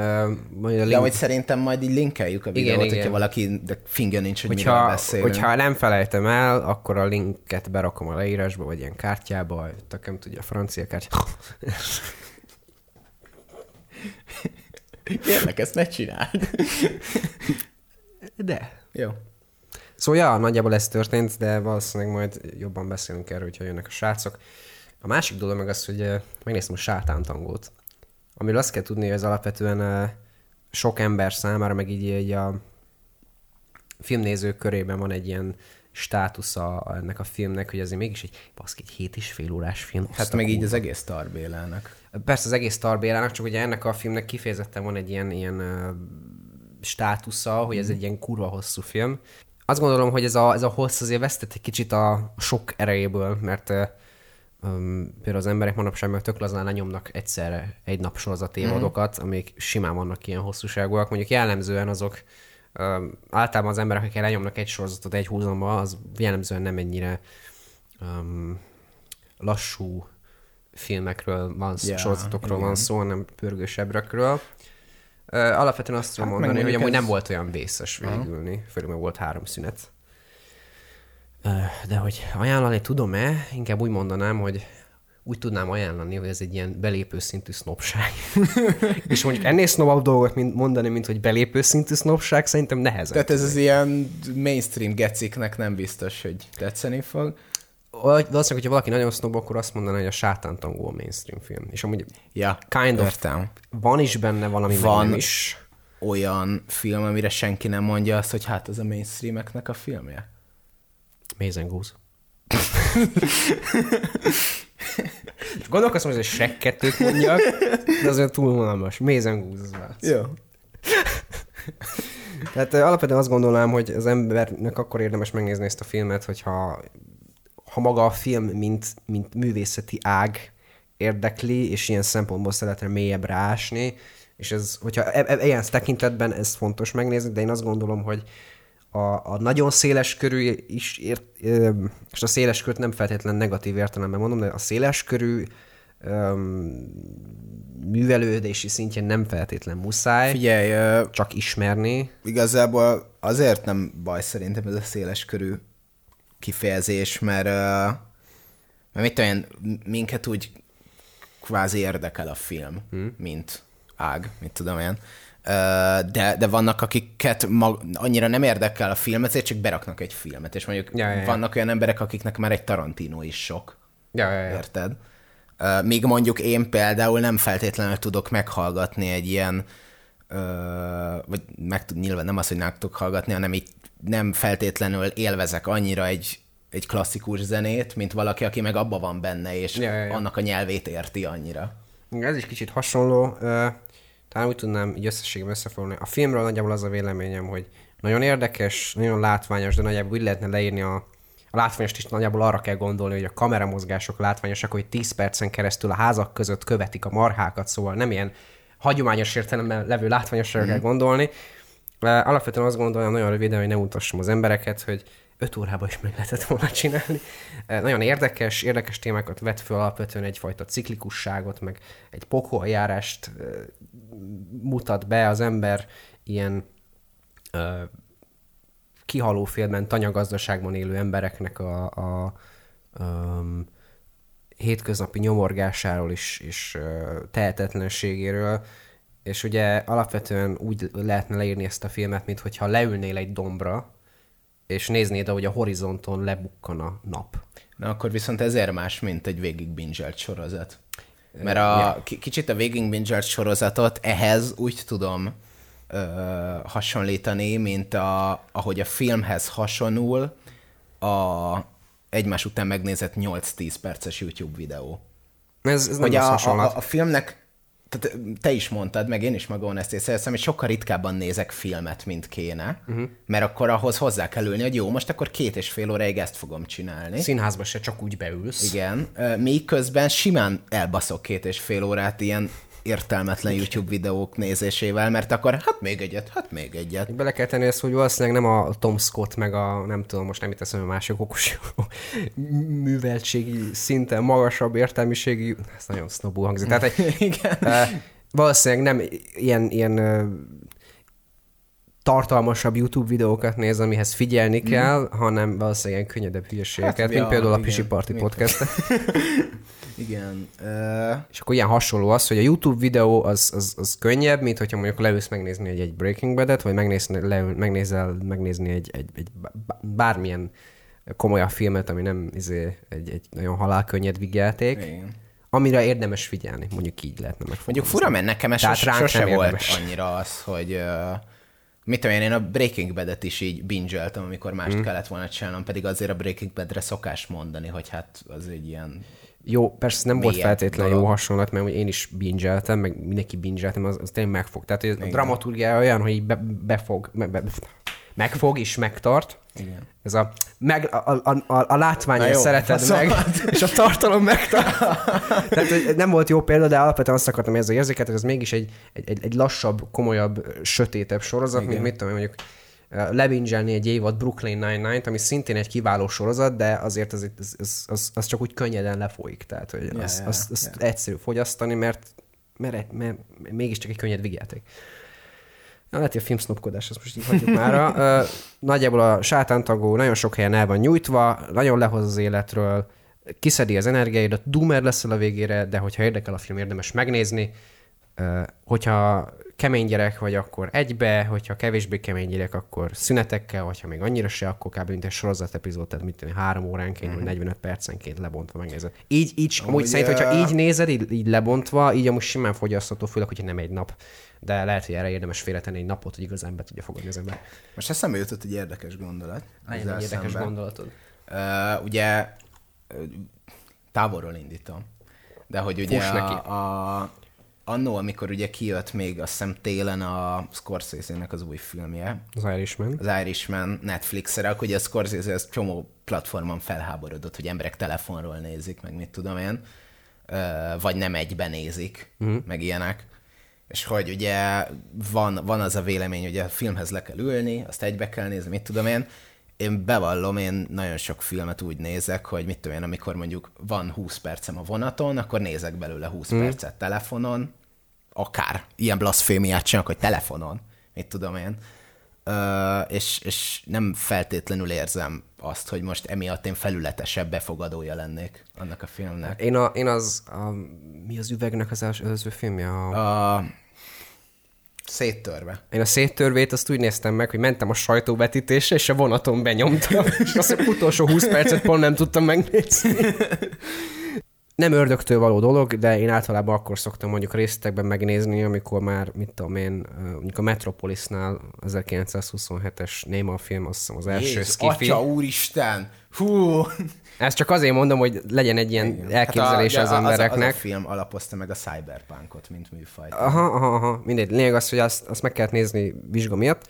majd a link... De hogy szerintem majd így linkeljük a videót, igen, igen. hogyha valaki, de finger nincs, hogy hogyha, miről beszélünk. Hogyha nem felejtem el, akkor a linket berakom a leírásba, vagy ilyen kártyába, tökem tudja a francia kártya. Kérlek, ezt ne csináld. De. Jó. Szóval ja, nagyjából ez történt, de valószínűleg majd jobban beszélünk erről, hogyha jönnek a srácok. A másik dolog meg az, hogy megnéztem a sátántangót amiről azt kell tudni, hogy ez alapvetően sok ember számára, meg így, így a filmnézők körében van egy ilyen státusza ennek a filmnek, hogy azért mégis egy, baszki, egy hét és fél órás film. Hát meg így az egész Tarbélának. Persze az egész Tarbélának, csak ugye ennek a filmnek kifejezetten van egy ilyen, ilyen státusza, hogy ez mhm. egy ilyen kurva hosszú film. Azt gondolom, hogy ez a, ez a hossz azért vesztett egy kicsit a sok erejéből, mert Um, például az emberek manapság meg tök lazán lenyomnak egyszerre egy nap sorozat évadokat, mm-hmm. amik simán vannak ilyen hosszúságúak. Mondjuk jellemzően azok um, általában az emberek, akik lenyomnak egy sorozatot egy húzomba, az jellemzően nem ennyire um, lassú filmekről van, yeah, sorozatokról igen. van szó, hanem pörgősebbekről. Uh, alapvetően azt tudom hát mondani, hogy amúgy ez... nem volt olyan vészes végülni, uh-huh. főleg mert volt három szünet. De hogy ajánlani tudom-e, inkább úgy mondanám, hogy úgy tudnám ajánlani, hogy ez egy ilyen belépő szintű sznopság. és mondjuk ennél sznobabb dolgot mint mondani, mint hogy belépő szintű sznopság, szerintem nehezen. Tehát ez az ilyen mainstream geciknek nem biztos, hogy tetszeni fog. valószínűleg, hogyha valaki nagyon snob, akkor azt mondaná, hogy a sátántangó a mainstream film. És amúgy Ja, kind of értem. van is benne valami, Van. van nem is. Olyan film, amire senki nem mondja azt, hogy hát az a mainstreameknek a filmje. Maze and Goose. Gondolkoztam, hogy ez egy Shrek 2 mondjak, de azért túl vonalmas. Maze and Goose az váltsz. Jó. Tehát alapvetően azt gondolnám, hogy az embernek akkor érdemes megnézni ezt a filmet, hogyha ha maga a film, mint, mint művészeti ág érdekli, és ilyen szempontból szeretne mélyebbre ásni, és ez, hogyha e- e- ilyen tekintetben ez fontos megnézni, de én azt gondolom, hogy a, a nagyon széles körű is, ért, és a széles kört nem feltétlen negatív értelemben mondom, de a széles körű öm, művelődési szintjén nem feltétlen muszáj, Figyelj, csak ismerni. igazából azért nem baj szerintem ez a széles körű kifejezés, mert, mert mit én, minket úgy kvázi érdekel a film, hmm. mint ág, mit tudom én. De, de vannak, akiket mag, annyira nem érdekel a film, ezért csak beraknak egy filmet, és mondjuk Ja, ja, ja. vannak olyan emberek, akiknek már egy Tarantino is sok. Ja, ja, ja. Érted? Ö, Míg mondjuk én például nem feltétlenül tudok meghallgatni egy ilyen, vagy meg tud, nyilván nem az, hogy nem tudok hallgatni, hanem így nem feltétlenül élvezek annyira egy, egy klasszikus zenét, mint valaki, aki meg abba van benne, és Ja, ja, ja. annak a nyelvét érti annyira. Ez is kicsit hasonló. Talán úgy tudnám így összességében összefoglalni. A filmről nagyjából az a véleményem, hogy nagyon érdekes, nagyon látványos, de nagyjából úgy lehetne leírni a, a látványost is nagyjából arra kell gondolni, hogy a kameramozgások látványosak, hogy 10 percen keresztül a házak között követik a marhákat, szóval nem ilyen hagyományos értelemben levő látványosra kell gondolni. Ö, Alapvetően azt gondolom nagyon röviden, hogy nem utassam az embereket, hogy 5 órában is meg lehetett volna csinálni. Nagyon érdekes, érdekes témákat vet föl alapvetően egyfajta ciklikusságot, meg egy pokoljárást mutat be az ember ilyen ö, kihaló félben, tanyagazdaságban élő embereknek a, a um, hétköznapi nyomorgásáról és, és ö, tehetetlenségéről, és ugye alapvetően úgy lehetne leírni ezt a filmet, mint hogyha leülnél egy dombra, és néznéd, ahogy a horizonton lebukkan a nap. Na akkor viszont ezért más, mint egy végig sorozat. Mert a, ki- kicsit a végig bingelt sorozatot ehhez úgy tudom ö, hasonlítani, mint a, ahogy a filmhez hasonul a egymás után megnézett 8-10 perces YouTube videó. Ez, ez Hogy a, a, a filmnek, tehát te is mondtad, meg én is magamon ezt észreveszem, hogy sokkal ritkábban nézek filmet, mint kéne, uh-huh. mert akkor ahhoz hozzá kell ülni, hogy jó, most akkor két és fél óráig ezt fogom csinálni. Színházba se csak úgy beülsz. Igen, Ö, míg közben simán elbaszok két és fél órát ilyen értelmetlen YouTube videók nézésével, mert akkor hát még egyet, hát még egyet. Bele kell tenni ezt, hogy valószínűleg nem a Tom Scott, meg a nem tudom, most nem itt eszembe a másik okos műveltségi szinten magasabb értelmiségi, ez nagyon sznobú hangzik. Tehát egy, Igen. valószínűleg nem ilyen, ilyen tartalmasabb YouTube videókat néz, amihez figyelni kell, hanem valószínűleg ilyen könnyedebb hülyeségeket, Hát, mint ja, például a igen. Pisi Party Igen. podcast Igen. Ö, És akkor ilyen hasonló az, hogy a YouTube videó az, az, az könnyebb, mint hogyha mondjuk leülsz megnézni egy, egy Breaking Bad-et, vagy megnézni, leül, megnézel megnézni egy, egy, egy bá- bármilyen komolyabb filmet, ami nem izé, egy, egy nagyon halálkönnyed vigyáték, igen. amire érdemes figyelni, mondjuk így lehetne meg. Mondjuk fura, mert nekem ez sos, sose volt érdemes. annyira az, hogy uh, mit tudom én, én a Breaking Bad-et is így bingeltem, amikor mást mm. kellett volna csinálnom, pedig azért a Breaking Bad-re szokás mondani, hogy hát az egy ilyen Jó, persze nem volt Mélyebb feltétlen jó hasonlat, mert én is bingeltem, meg mindenki bingeltem, az, az tényleg megfog. Tehát hogy a dramaturgia olyan, hogy így be, befog, me, be, megfog és megtart. Igen. Ez a, meg, a, a, a, a jó, szereted meg, és a tartalom megtart. Tehát hogy nem volt jó példa, de alapvetően azt akartam ezzel érzéket, hogy ez mégis egy, egy, egy, egy lassabb, komolyabb, sötétebb sorozat, mint mit tudom én, mondjuk lebingelni egy évad Brooklyn Nine-Nine-t, ami szintén egy kiváló sorozat, de azért az, az, az, az, az csak úgy könnyeden lefolyik. Tehát, hogy Ja, az, ja, az, az ja. egyszerű fogyasztani, mert, mert, mert, mert mégiscsak egy könnyed vigyáték. Na, lehet, hogy a filmsznopkodás, azt most így hagyjuk már. Nagyjából a sátántagó nagyon sok helyen el van nyújtva, nagyon lehoz az életről, kiszedi az energiáidat, doomer leszel a végére, de hogyha érdekel a film, érdemes megnézni. Hogyha kemény gyerek vagy, akkor egybe, hogyha kevésbé kemény gyerek, akkor szünetekkel, vagy ha még annyira se, akkor kb. mint egy sorozat epizód, tehát mit tenni, három óránként, vagy 45 percenként lebontva megnézed. Így, így amúgy Amúgy, szerint, hogyha így nézed, így, így lebontva, így amúgy simán fogyasztható, főleg, hogyha nem egy nap. De lehet, hogy erre érdemes félretenni egy napot, hogy igazán be tudja fogadni az ember. Most eszembe jutott egy érdekes gondolat. Egy érdekes szemben. gondolatod. Uh, ugye távolról indítom. De hogy ugye a, a, annó, amikor ugye kijött még azt hiszem télen a Scorsese-nek az új filmje, Az Irishman. az Irishman Netflixre, akkor ugye a Scorsese ez csomó platformon felháborodott, hogy emberek telefonról nézik, meg mit tudom én, vagy nem egyben nézik, uh-huh. meg ilyenek. És hogy ugye van, van az a vélemény, hogy a filmhez le kell ülni, azt egybe kell nézni, mit tudom én. Én bevallom, én nagyon sok filmet úgy nézek, hogy mit tudom én, amikor mondjuk van 20 percem a vonaton, akkor nézek belőle 20 hmm. percet telefonon, akár ilyen blaszfémiát csinálok, hogy telefonon, mit tudom én. Ö, és, és nem feltétlenül érzem azt, hogy most emiatt én felületesebb befogadója lennék annak a filmnek. Én, a, én az, a, mi az üvegnek az előző filmje? A, A... Széttörve. Én a széttörvét azt úgy néztem meg, hogy mentem a sajtóvetítésre, és a vonaton benyomtam, és azt az utolsó 20 percet pont nem tudtam megnézni. Nem ördögtől való dolog, de én általában akkor szoktam mondjuk részletekben megnézni, amikor már, mit tudom én, mondjuk a Metropolisnál 1927-es Néma film, azt hiszem az első Jézus, skifi. Atya úristen! Hú! Ezt csak azért mondom, hogy legyen egy ilyen elképzelés Hát a, az de a- embereknek. Az a, film alapozta meg a cyberpunkot, mint műfajt. Aha, aha, aha, mindegy. Lényeg az, hogy azt, azt meg kellett nézni vizsga miatt,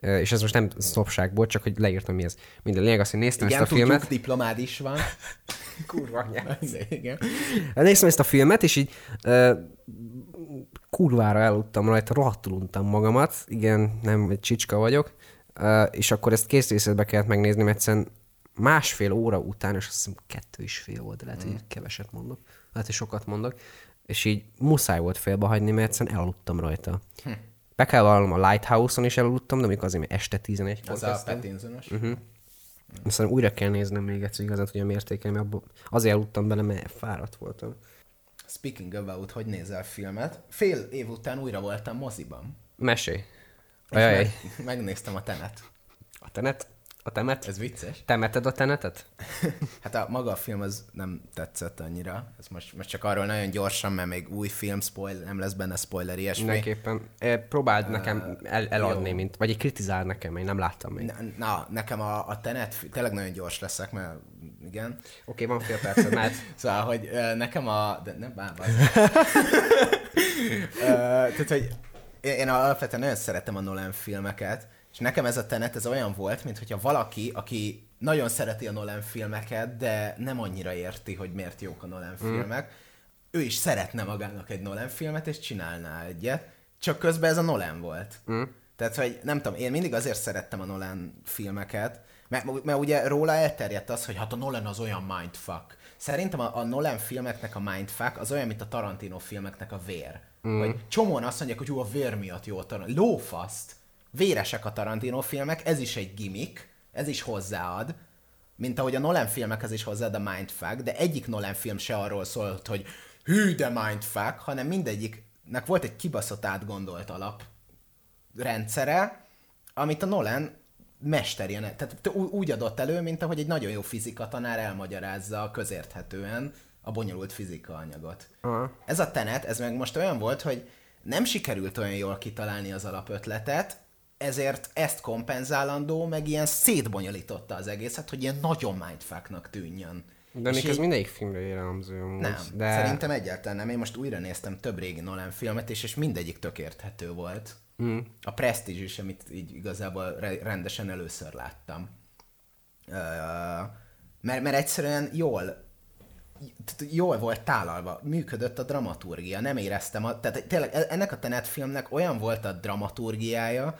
és ez most nem szopságból, csak hogy leírtam mi ez. Minden lényeg az, hogy néztem Igen, ezt a tudjuk, filmet. diplomád is van. Kurva anyád. De igen. Néztem ezt a filmet, és így uh, kurvára eludtam rajta, rohadtul untam magamat. Igen, nem egy csicska vagyok. Uh, és akkor ezt készrészetbe kellett megnézni, mert egyszerűen másfél óra után, és azt hiszem kettő is fél volt, de lehet, hogy keveset mondok, lehet, hogy sokat mondok, és így muszáj volt félbehagyni, mert egyszerűen elaludtam rajta. Hm. Be kell vallanom, a Lighthouse-on is elaludtam, de amikor azért, mert este 11 Az a Pattinsonos. Mhm. Aztán újra kell néznem még egyszer, igazán tudjam értékelni, mert abból azért aludtam bele, mert fáradt voltam. Speaking about, hogy nézel filmet. Fél év után újra voltam moziban. Mesélj. És Ajaj, meg, megnéztem a tenet. a tenet? A temet? Ez vicces. Temeted a tenetet? Hát a maga a film az nem tetszett annyira. Ez most, most csak arról nagyon gyorsan, mert még új film, spoiler, nem lesz benne spoiler, ilyesmi. Mindenképpen. Eh, Próbáld nekem el, eladni, jó. mint, vagy egy kritizál nekem, én nem láttam még. Oké, Na, na, nekem a, a tenet, tényleg nagyon gyors leszek, mert igen. okay, van fél perced, mehet. Szóval, hogy nekem a... De nem. Ö, Tehát, hogy én én alapvetően nagyon szeretem a Nolan filmeket, és nekem ez a tenet, ez olyan volt, mint hogyha valaki, aki nagyon szereti a Nolan filmeket, de nem annyira érti, hogy miért jók a Nolan filmek, ő is szeretne magának egy Nolan filmet, és csinálná egyet, csak közben ez a Nolan volt. Mm. Tehát, hogy nem tudom, én mindig azért szerettem a Nolan filmeket, mert, mert ugye róla elterjedt az, hogy hát a Nolan az olyan mindfuck. Szerintem a, a Nolan filmeknek a mindfuck az olyan, mint a Tarantino filmeknek a vér. Mm. Hogy csomóan azt mondják, hogy jó, a vér miatt jó a Tarantino. Lófaszt! Véresek a Tarantino filmek, ez is egy gimmick, ez is hozzáad, mint ahogy a Nolan filmekhez is hozzáad a mindfuck, de egyik Nolan film se arról szólt, hogy hű, de mindfuck, hanem mindegyiknek volt egy kibaszott átgondolt alap rendszere, amit a Nolan mesterjen, tehát úgy adott elő, mint ahogy egy nagyon jó fizika tanár elmagyarázza közérthetően a bonyolult fizika anyagot. Aha. Ez a tenet, ez meg most olyan volt, hogy nem sikerült olyan jól kitalálni az alapötletet, ezért ezt kompenzálandó, meg ilyen szétbonyolította az egészet, hogy ilyen nagyon mindfucknak tűnjön. De még ez így- mindegyik filmre jellemző amúgy. nem, de... szerintem egyáltalán nem. Én most újra néztem több régi Nolan filmet, és, és mindegyik tök érthető volt. Mm. A Prestige is, amit így igazából re- rendesen először láttam. Uh, mert, mert egyszerűen jól jól volt tálalva, működött a dramaturgia, nem éreztem, a, tehát tényleg e- ennek a Tenet filmnek olyan volt a dramaturgiája,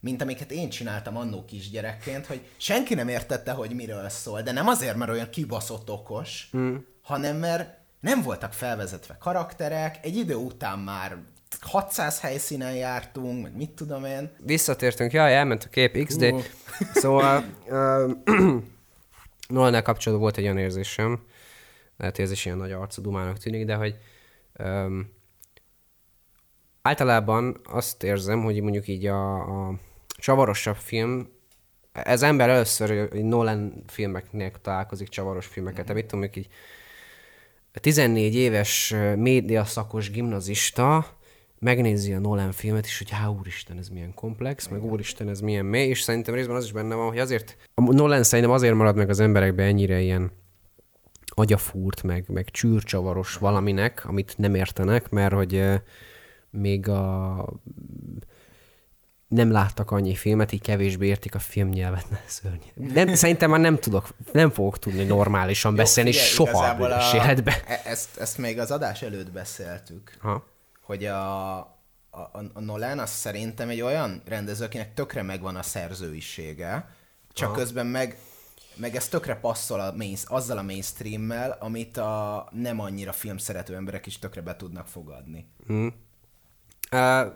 mint amiket én csináltam annó kisgyerekként, hogy senki nem értette, hogy miről szól, de nem azért, mert olyan kibaszott okos, mm. hanem mert nem voltak felvezetve karakterek, egy idő után már 600 helyszínen jártunk, meg mit tudom én. Visszatértünk, jaj, elment a kép XD. Hú. Szóval uh, Nolannál kapcsolatban volt egy olyan érzésem, lehet, ez is ilyen nagy arcú dumának tűnik, de hogy um, általában azt érzem, hogy mondjuk így a, a csavarosabb film, ez ember először Nolan filmeknél találkozik csavaros filmeket, mm. mit tudom, így 14 éves média szakos gimnazista megnézi a Nolan filmet, és hogy há, úristen, ez milyen komplex, Igen. meg úristen, ez milyen mély, és szerintem részben az is benne van, hogy azért, a Nolan szerintem azért marad meg az emberekben ennyire ilyen agyafúrt, meg, meg csűrcsavaros valaminek, amit nem értenek, mert hogy még a nem láttak annyi filmet, így kevésbé értik a filmnyelvet, ne szörny. Nem, szerintem már nem tudok, nem fogok tudni normálisan Jó, beszélni figyelj, soha a életben. E- ezt, ezt még az adás előtt beszéltük, ha? hogy a, a, a Nolan az szerintem egy olyan rendező, akinek tökre megvan a szerzőisége, csak ha? közben meg meg ez tökre passzol a main, azzal a mainstreammel, amit a nem annyira filmszerető emberek is tökre be tudnak fogadni. Hmm. Uh,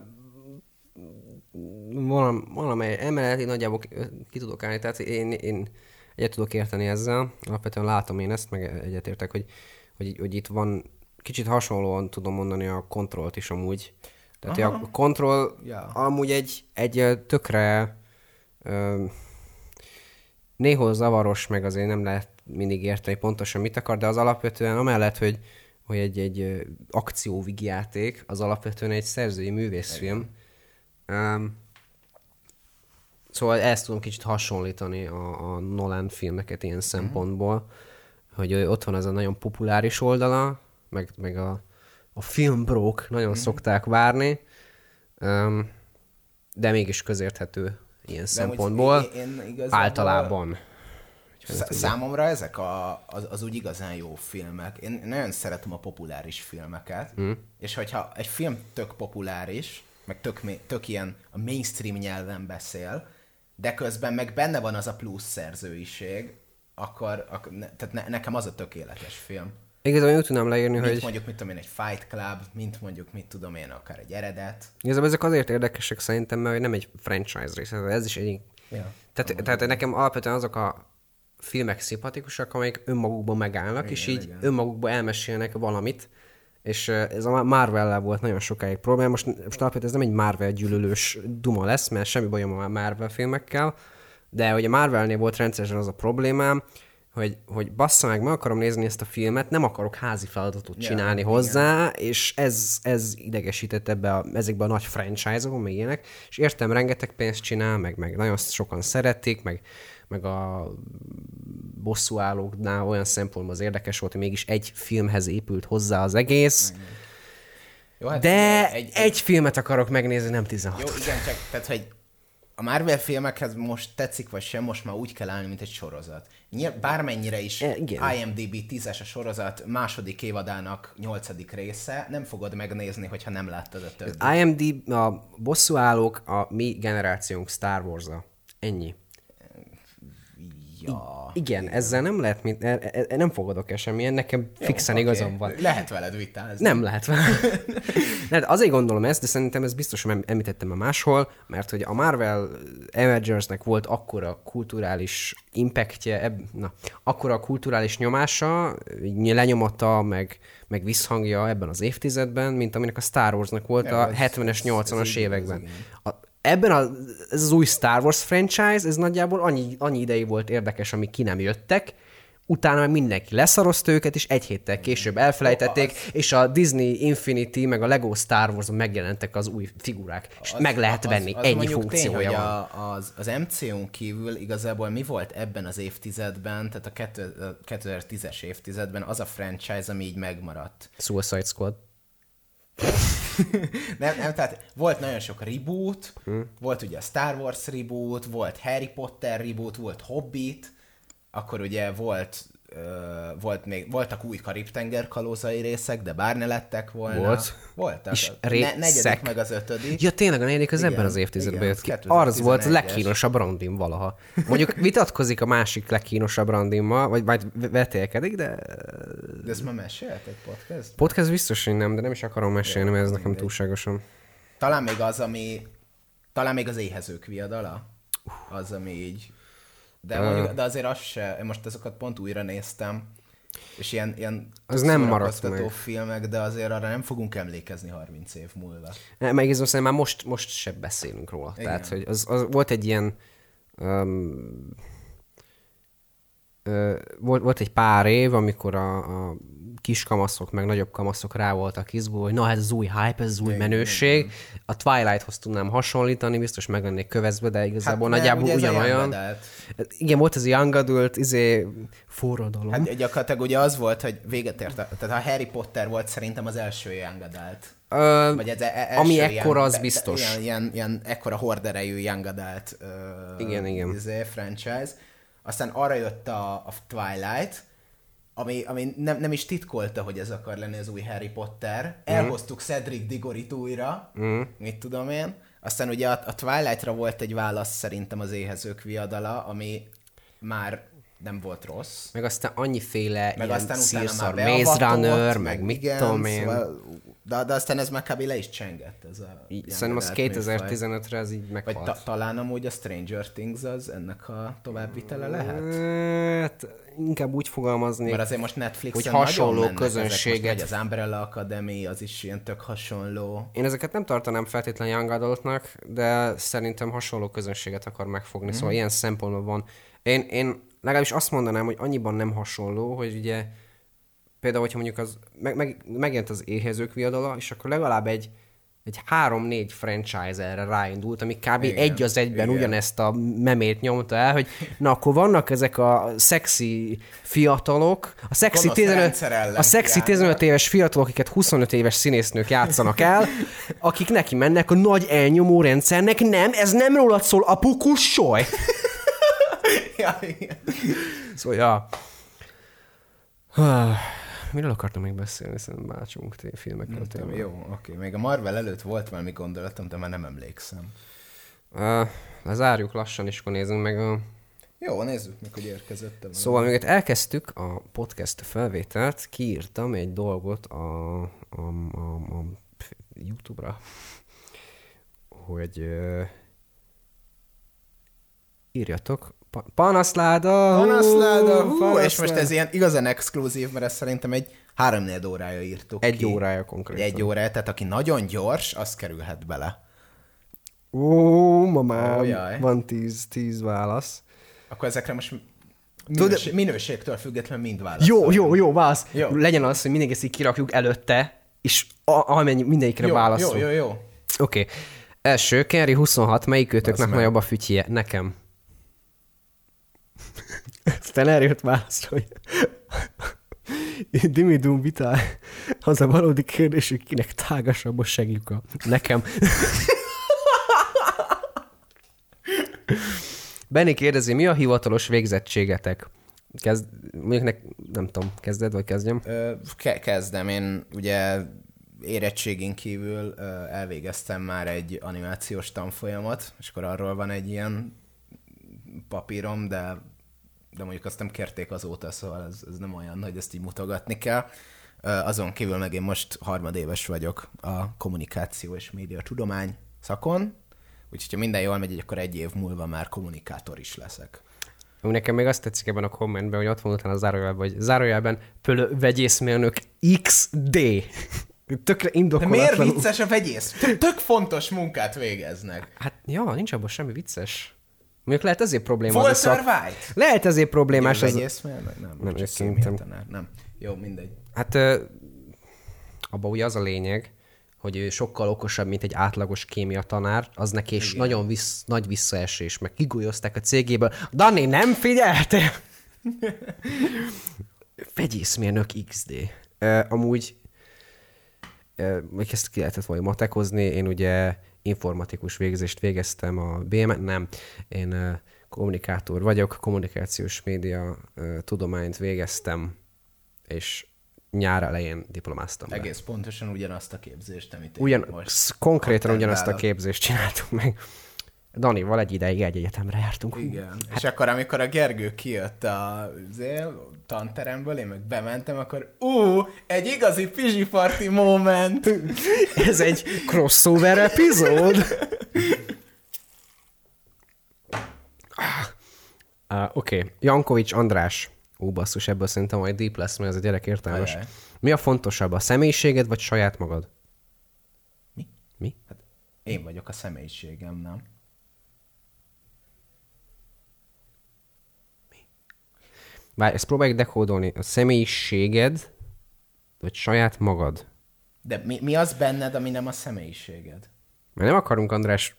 valam, valamely emelet én nagyjából ki tudok állni, tehát én, én egyet tudok érteni ezzel, alapvetően látom én ezt, meg egyetértek, hogy, hogy, hogy itt van, kicsit hasonlóan tudom mondani a kontrollt is amúgy. Tehát Aha. a kontroll yeah. amúgy egy, egy tökre ö, néhol zavaros, meg azért nem lehet mindig érteni pontosan mit akar, de az alapvetően amellett, hogy, hogy egy, egy akcióvigjáték, az alapvetően egy szerzői művészfilm. Um, szóval ezt tudom kicsit hasonlítani a, a Nolan filmeket ilyen uh-huh. szempontból, hogy ott van ez a nagyon populáris oldala, meg, meg a, a filmbrók nagyon uh-huh. szokták várni, um, de mégis közérthető ilyen De szempontból. Én, én igazából... Általában. Sz- számomra ezek a, az, az úgy igazán jó filmek. Én nagyon szeretem a populáris filmeket, mm. és hogyha egy film tök populáris, meg tök, tök ilyen a mainstream nyelven beszél, de közben meg benne van az a plusz szerzőiség, akkor, akkor ne, tehát ne, nekem az a tökéletes film. Igazából úgy tudnám leírni, mint hogy... mondjuk, mit tudom én, egy Fight Club, mint mondjuk, mit tudom én, akár egy eredet. Igazából ezek azért érdekesek szerintem, mert nem egy franchise rész, ez is egy... Ja, tehát, tehát nekem alapvetően azok a filmek szimpatikusak, amelyek önmagukban megállnak, igen, és így igen. önmagukban elmesélnek valamit, és ez a marvel volt nagyon sokáig probléma. Most, most alapvetően ez nem egy Marvel gyűlölős duma lesz, mert semmi bajom a Marvel filmekkel, de hogy a Marvelnél volt rendszeresen az a problémám, hogy, hogy bassza meg, meg akarom nézni ezt a filmet, nem akarok házi feladatot csinálni ja, hozzá, igen. és ez, ez idegesített ebbe a, ezekbe a nagy franchise-okon, meg ilyenek, és értem, rengeteg pénzt csinál, meg, meg nagyon sokan szeretik, meg, meg a bosszúállóknál olyan szempontból az érdekes volt, hogy mégis egy filmhez épült hozzá az egész, Jó, hát de egy, egy, filmet akarok megnézni, nem 16 Jó, igen, csak tehát, hogy a Marvel filmekhez most tetszik vagy sem, most már úgy kell állni, mint egy sorozat. Nyilv, bármennyire is e, igen. IMDB 10-es a sorozat második évadának nyolcadik része, nem fogod megnézni, hogyha nem láttad a többit. IMDb, a bosszúállók a mi generációnk Star Wars-a. Ennyi. Ja. Igen, ezzel nem lehet, mint, e, e, e, nem fogadok el semmilyen, nekem Jó, fixen okay. igazam van. Lehet veled vitázni. Nem lehet veled. lehet, azért gondolom ezt, de szerintem ez biztos, hogy említettem a máshol, mert hogy a Marvel Avengersnek volt akkora kulturális impactje, eb, na, akkora kulturális nyomása, lenyomata, meg, meg visszhangja ebben az évtizedben, mint aminek a Star Warsnak volt ja, a 70-es, 80-as években. A, ebben a, ez az új Star Wars franchise, ez nagyjából annyi, annyi ideig volt érdekes, amik ki nem jöttek, utána mindenki leszarozta őket, és egy héttel később elfelejtették, az... és a Disney Infinity meg a Lego Star wars megjelentek az új figurák, és az, meg lehet venni, az, az ennyi funkciója tény, van. A, az, az MCU-n kívül igazából mi volt ebben az évtizedben, tehát a, a 2010-es évtizedben az a franchise, ami így megmaradt? Suicide Squad nem, nem, tehát volt nagyon sok reboot, hmm. volt ugye a Star Wars reboot, volt Harry Potter reboot, volt Hobbit, akkor ugye volt volt még, voltak új Karib-tenger kalózai részek, de bár ne lettek volna. Volt. Voltak. És a ne, negyedik meg az ötödik. Ja, tényleg a negyedik az igen, ebben az évtizedben jött ki. Az volt a legkínosabb random valaha. Mondjuk vitatkozik a másik legkínosabb randimmal, vagy majd vetélkedik, de... De ezt már mesélt egy podcast? Podcast biztos, hogy nem, de nem is akarom mesélni, mert ez nekem túlságosan. Talán még az, ami... Talán még az éhezők viadala. Az, ami így de, mondjuk, de azért az se, most ezeket pont újra néztem, és ilyen, ilyen Az nem maradt meg. filmek, de azért arra nem fogunk emlékezni 30 év múlva. Ne, Meg ez már most, most se beszélünk róla. Igen. Tehát, hogy az, az volt egy ilyen... Um, volt, volt egy pár év, amikor a, a kis kamaszok, meg nagyobb kamaszok rá voltak izgulva, hogy na, ez az új hype, ez az új menőség. A Twilighthoz tudnám hasonlítani, biztos meg lennék kövezve, de igazából mert nagyjából ugye ez a young ugyanolyan. Igen, volt ez a Young Adult, izé, forradalom. Hát, Hát gyakorlatilag ugye az volt, hogy véget ért, a, tehát a Harry Potter volt szerintem az első Young Adult. Ö, Vagy ez e- e- ami első ekkora, ilyen- az biztos. Ilyen, ilyen, ilyen ekkora horderejű Young Adult uh, Igen, igen. Izé, franchise. Aztán arra jött a, a Twilight, ami, ami nem, nem is titkolta, hogy ez akar lenni az új Harry Potter. Mhm. Elhoztuk Cedric Digorit újra, mm. mit tudom én. Aztán ugye a, a Twilightra volt egy válasz szerintem az éhezők viadala, ami már nem volt rossz. meg aztán annyiféle Meg ilyen aztán már Maze Runner, meg mit igen, tudom én. Szóval, de, de aztán ez már kb. le is csengett. Ez a Így, Szerintem az Adult műfaj. 2015-re ez így Vagy meghalt. ta- talán amúgy a Stranger Things az ennek a továbbvitele lehet? Hát, inkább úgy fogalmaznék, Mert azért most Netflixen hogy hasonló közönséget- Ezek most, vagy az Umbrella Academy, az is ilyen tök hasonló. Én ezeket nem tartanám feltétlen young adultnak, de szerintem hasonló közönséget akar megfogni, mm. szóval ilyen szempontból van. Én, én legalábbis azt mondanám, hogy annyiban nem hasonló, hogy ugye például, hogyha mondjuk az, meg, meg, megjelent az éhezők viadala, és akkor legalább egy, egy három-négy franchise erre ráindult, ami kb. Igen, egy az egyben igen. ugyanezt a memét nyomta el, hogy na akkor vannak ezek a szexi fiatalok, a szexi, Gonosz 15, rendszer ellen a szexi járnak. 15 éves fiatalok, akiket 25 éves színésznők játszanak el, akik neki mennek a nagy elnyomó rendszernek, nem, ez nem rólad szól, apu kussolj! ja, igen. Szóval, ja. Miről akartam még beszélni? Szerintem bácsunk té- filmekről. Tudom, tényleg. Jó, oké. Még a Marvel előtt volt valami gondolatom, de már nem emlékszem. Uh, lezárjuk lassan, és akkor nézzünk meg a... Jó, nézzük meg, hogy érkezett Szóval, amikor elkezdtük a podcast felvételt, kiírtam egy dolgot a, a, a, a YouTube-ra, hogy uh, írjatok pa- panaszláda! hú, Panaszláda, és most panaszláda. ez ilyen igazán exkluzív, mert ezt szerintem egy három órája írtuk Egy ki. órája konkrétan. Egy órája, tehát aki nagyon gyors, az kerülhet bele. Ó, ma már Ó, jaj. van tíz, tíz válasz. Akkor ezekre most minőség, minőségtől függetlenül mind válasz. Jó, jó, jó, válasz. Jó. Legyen az, hogy mindig ezt így kirakjuk előtte, és a, amennyi mindegyikre jó, válaszol. jó, jó, jó. Oké. Okay. Első, Kenry 26, melyik őtöknek nagyobb a fütyje? Nekem. Aztán erre jött válasz, hogy Dimi Dum Vita, az a valódi kérdés, hogy kinek tágasabb a segjuka. Nekem. Benni kérdezi, mi a hivatalos végzettségetek? Kezd, mondjuk nek, nem tudom, kezded, vagy kezdjem? Ke- kezdem. Én ugye érettségén kívül elvégeztem már egy animációs tanfolyamot, és akkor arról van egy ilyen papírom, de, de mondjuk azt nem kérték azóta, szóval ez, ez nem olyan, hogy ezt így mutogatni kell. Azon kívül meg én most harmadéves vagyok a kommunikáció és média tudomány szakon, úgyhogy ha minden jól megy, akkor egy év múlva már kommunikátor is leszek. Nekem még azt tetszik ebben a kommentben, hogy ott van utána a zárójelben, hogy zárójelben pölő vegyészmérnök XD. Tökre De miért vicces a vegyész? Tök- Tök fontos munkát végeznek. Hát, ja, nincs abban semmi vicces. Mondjuk lehet ezért problémás. az a Walter szak- White? Lehet ezért problémás. Az... vegyész mérnök? Nem, Nem, csak szerintem- tanár. Nem. Jó, mindegy. Hát abban ugye az a lényeg, hogy ő sokkal okosabb, mint egy átlagos kémia tanár, az neki is nagyon vissz, nagy visszaesés, meg kigolyozták a cégéből. Dani, nem figyeltél? Vegyészmérnök XD. Uh, amúgy uh, még ezt ki lehetett volna matekozni, én ugye informatikus végzést végeztem a BM, nem, én kommunikátor vagyok, kommunikációs média tudományt végeztem, és nyár elején diplomáztam be. Egész pontosan ugyanazt a képzést, amit én Ugyan, most konkrétan ugyanazt a képzést csináltuk meg. Danival egy ideig egy egyetemre jártunk. Igen. Hát... És akkor, amikor a Gergő kijött a zél, tanteremből, én meg bementem, akkor ú, egy igazi pizsiparti moment. Ez egy crossover epizód. Uh, Oké, okay. Jankovics András. Ó, basszus, ebből szerintem majd deep lesz, mert ez a gyerek értelmes. Ajaj. Mi a fontosabb, a személyiséged, vagy saját magad? Mi? Mi? Hát én vagyok a személyiségem, nem? Várj, ezt próbáljuk dekódolni. A személyiséged, vagy saját magad? De mi, mi az benned, ami nem a személyiséged? Mert nem akarunk, András,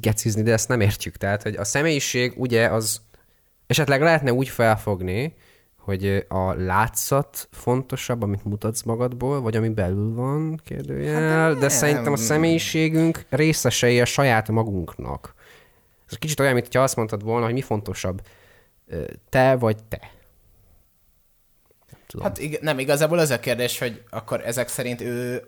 gecizni, de ezt nem értjük. Tehát, hogy a személyiség ugye az esetleg lehetne úgy felfogni, hogy a látszat fontosabb, amit mutatsz magadból, vagy ami belül van, kérdőjel, hát de, szerintem a személyiségünk részesei a saját magunknak. Ez kicsit olyan, mint ha azt mondtad volna, hogy mi fontosabb, te vagy te. Nem tudom. Hát ig- nem, igazából az a kérdés, hogy akkor ezek szerint ő,